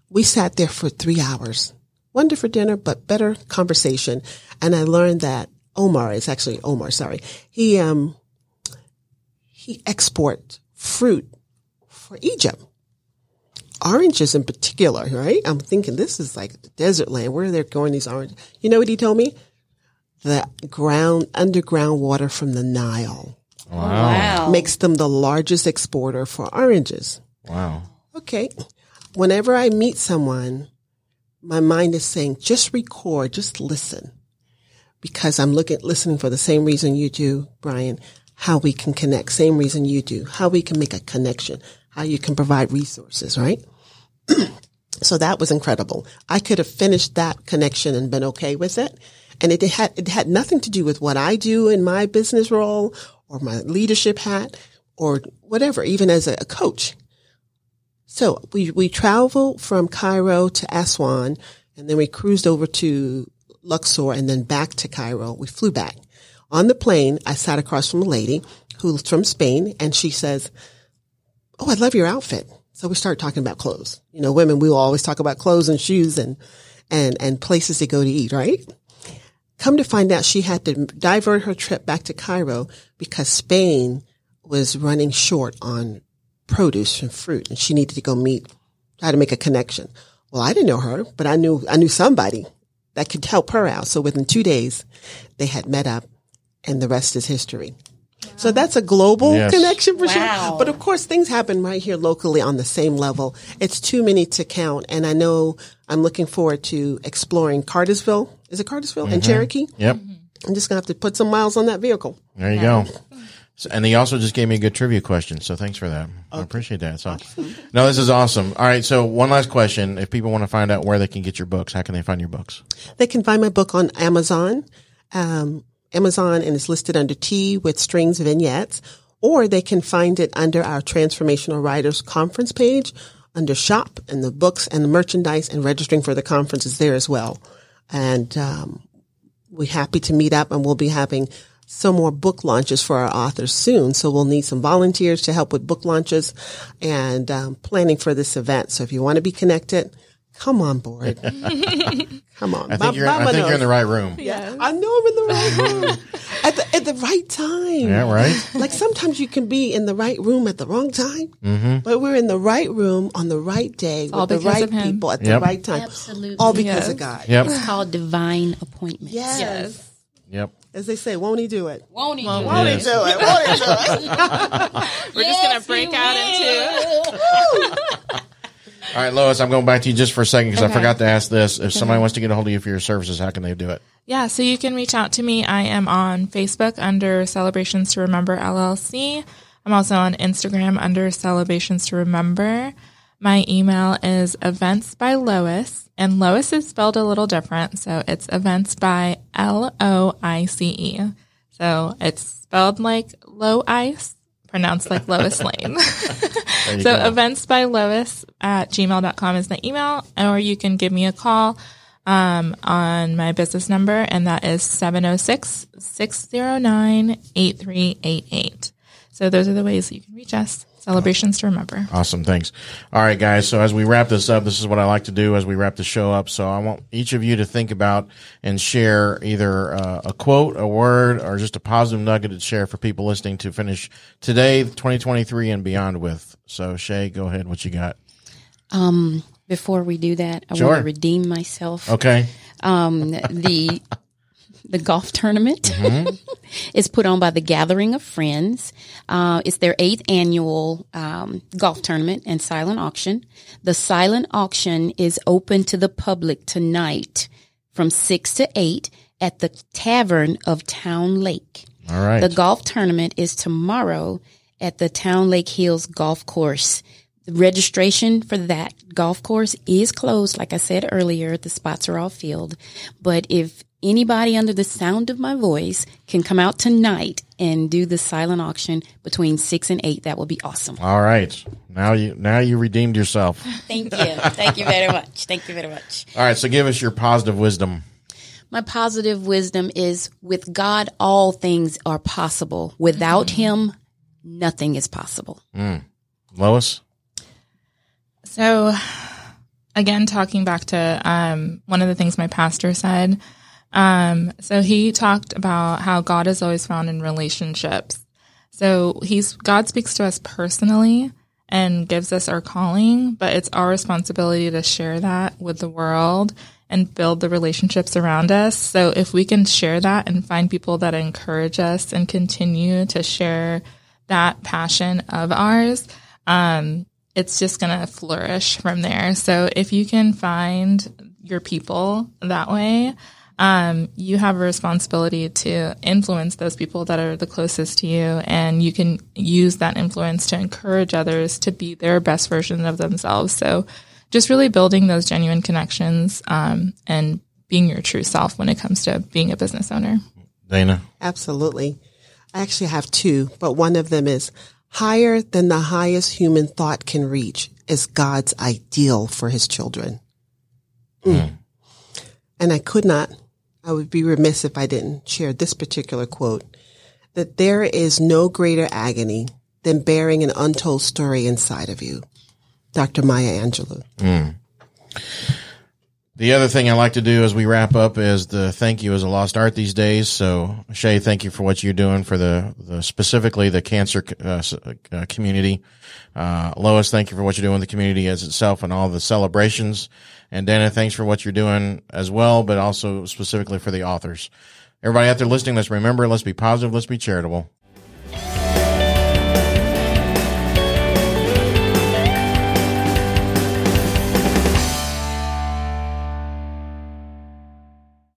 We sat there for three hours. Wonderful dinner, but better conversation. And I learned that Omar is actually Omar, sorry. He, um, he export fruit for Egypt. Oranges in particular, right? I'm thinking this is like the desert land. Where are they growing these oranges? You know what he told me? The ground underground water from the Nile. Wow. Makes them the largest exporter for oranges. Wow. Okay. Whenever I meet someone, my mind is saying, just record, just listen. Because I'm looking, listening for the same reason you do, Brian, how we can connect, same reason you do, how we can make a connection, how you can provide resources, right? so that was incredible. I could have finished that connection and been okay with it and it had, it had nothing to do with what I do in my business role or my leadership hat or whatever, even as a, coach. So we, we traveled from Cairo to Aswan and then we cruised over to Luxor and then back to Cairo. We flew back. On the plane, I sat across from a lady who's from Spain and she says, Oh, I love your outfit. So we started talking about clothes. You know, women, we will always talk about clothes and shoes and, and, and places to go to eat, right? Come to find out she had to divert her trip back to Cairo because Spain was running short on produce and fruit and she needed to go meet, try to make a connection. Well, I didn't know her, but I knew, I knew somebody that could help her out. So within two days, they had met up and the rest is history. So that's a global yes. connection for wow. sure. But of course, things happen right here locally on the same level. It's too many to count. And I know I'm looking forward to exploring Cartersville. Is it Cartersville mm-hmm. and Cherokee? Yep. I'm just going to have to put some miles on that vehicle. There you go. So, and he also just gave me a good trivia question. So thanks for that. Okay. I appreciate that. So, awesome. no, this is awesome. All right. So one last question. If people want to find out where they can get your books, how can they find your books? They can find my book on Amazon. Um, Amazon and it's listed under Tea with Strings Vignettes, or they can find it under our Transformational Writers Conference page under shop and the books and the merchandise and registering for the conference is there as well. And um, we're happy to meet up. And we'll be having some more book launches for our authors soon. So we'll need some volunteers to help with book launches and um, planning for this event. So if you want to be connected, come on board. come on. I think, you're, I think you're in the right room. Yeah, I know I'm in the right room at the at the right time. Yeah, right. Like sometimes you can be in the right room at the wrong time, mm-hmm. but we're in the right room on the right day all with the right people at Yep. the right time. Absolutely. All because Yes. of God. Yep. It's called divine appointment. Yes. Yep. As they say, won't he do it? Won't he? Won't Yes. he do it? Won't he do it? We're just gonna break out into All right, Loice, I'm going back to you just for a second because I forgot to ask this. If somebody wants to get a hold of you for your services, how can they do it? Yeah, so you can reach out to me. I am on Facebook under Celebrations to Remember LLC. I'm also on Instagram under Celebrations to Remember. My email is events by Loice, and Loice is spelled a little different. So it's events by L O I C E. So it's spelled like low ice, pronounced like Lois Lane. So go. events by Loice at gmail.com is the email, or you can give me a call um, on my business number, and that is 706 609 8388. So those are the ways that you can reach us. Celebrations to remember. Awesome. Thanks. All right, guys. So as we wrap this up, this is what I like to do as we wrap the show up. So I want each of you to think about and share either uh, a quote, a word, or just a positive nugget to share for people listening to finish today, 2023 and beyond with. So Shay, go ahead. What you got? Um, before we do that, I Sure. want to redeem myself. Okay. Um, the the golf tournament is put on by the Gathering of Friends. Uh, it's their eighth annual um, golf tournament and silent auction. The silent auction is open to the public tonight from six to eight at the Tavern of Towne Lake. All right. The golf tournament is tomorrow at the Towne Lake Hills Golf Course. The registration for that golf course is closed. Like I said earlier, the spots are all filled. But if anybody under the sound of my voice can come out tonight and do the silent auction between six and eight, that would be awesome. All right. Now you now you redeemed yourself. Thank you. Thank you very much. Thank you very much. All right. So give us your positive wisdom. My positive wisdom is with God, all things are possible. Without Him, nothing is possible. Loice. So, again, talking back to um, one of the things my pastor said. Um, so he talked about how God is always found in relationships. So he's God speaks to us personally and gives us our calling, but it's our responsibility to share that with the world and build the relationships around us. So if we can share that and find people that encourage us and continue to share that passion of ours, um, it's just going to flourish from there. So if you can find your people that way, um, you have a responsibility to influence those people that are the closest to you, and you can use that influence to encourage others to be their best version of themselves. So, just really building those genuine connections um, and being your true self when it comes to being a business owner. Dana. Absolutely. I actually have two, but one of them is higher than the highest human thought can reach is God's ideal for his children. Mm. And I could not, I would be remiss if I didn't share this particular quote that there is no greater agony than bearing an untold story inside of you. Dr. Maya Angelou. The other thing I like to do as we wrap up is the thank you as a lost art these days. So Shay, thank you for what you're doing for the, the specifically the cancer uh, uh, community. Uh, Loice, thank you for what you're doing in the community as itself and all the celebrations. And Dana, thanks for what you're doing as well, but also specifically for the authors. Everybody out there listening, let's remember, let's be positive, let's be charitable.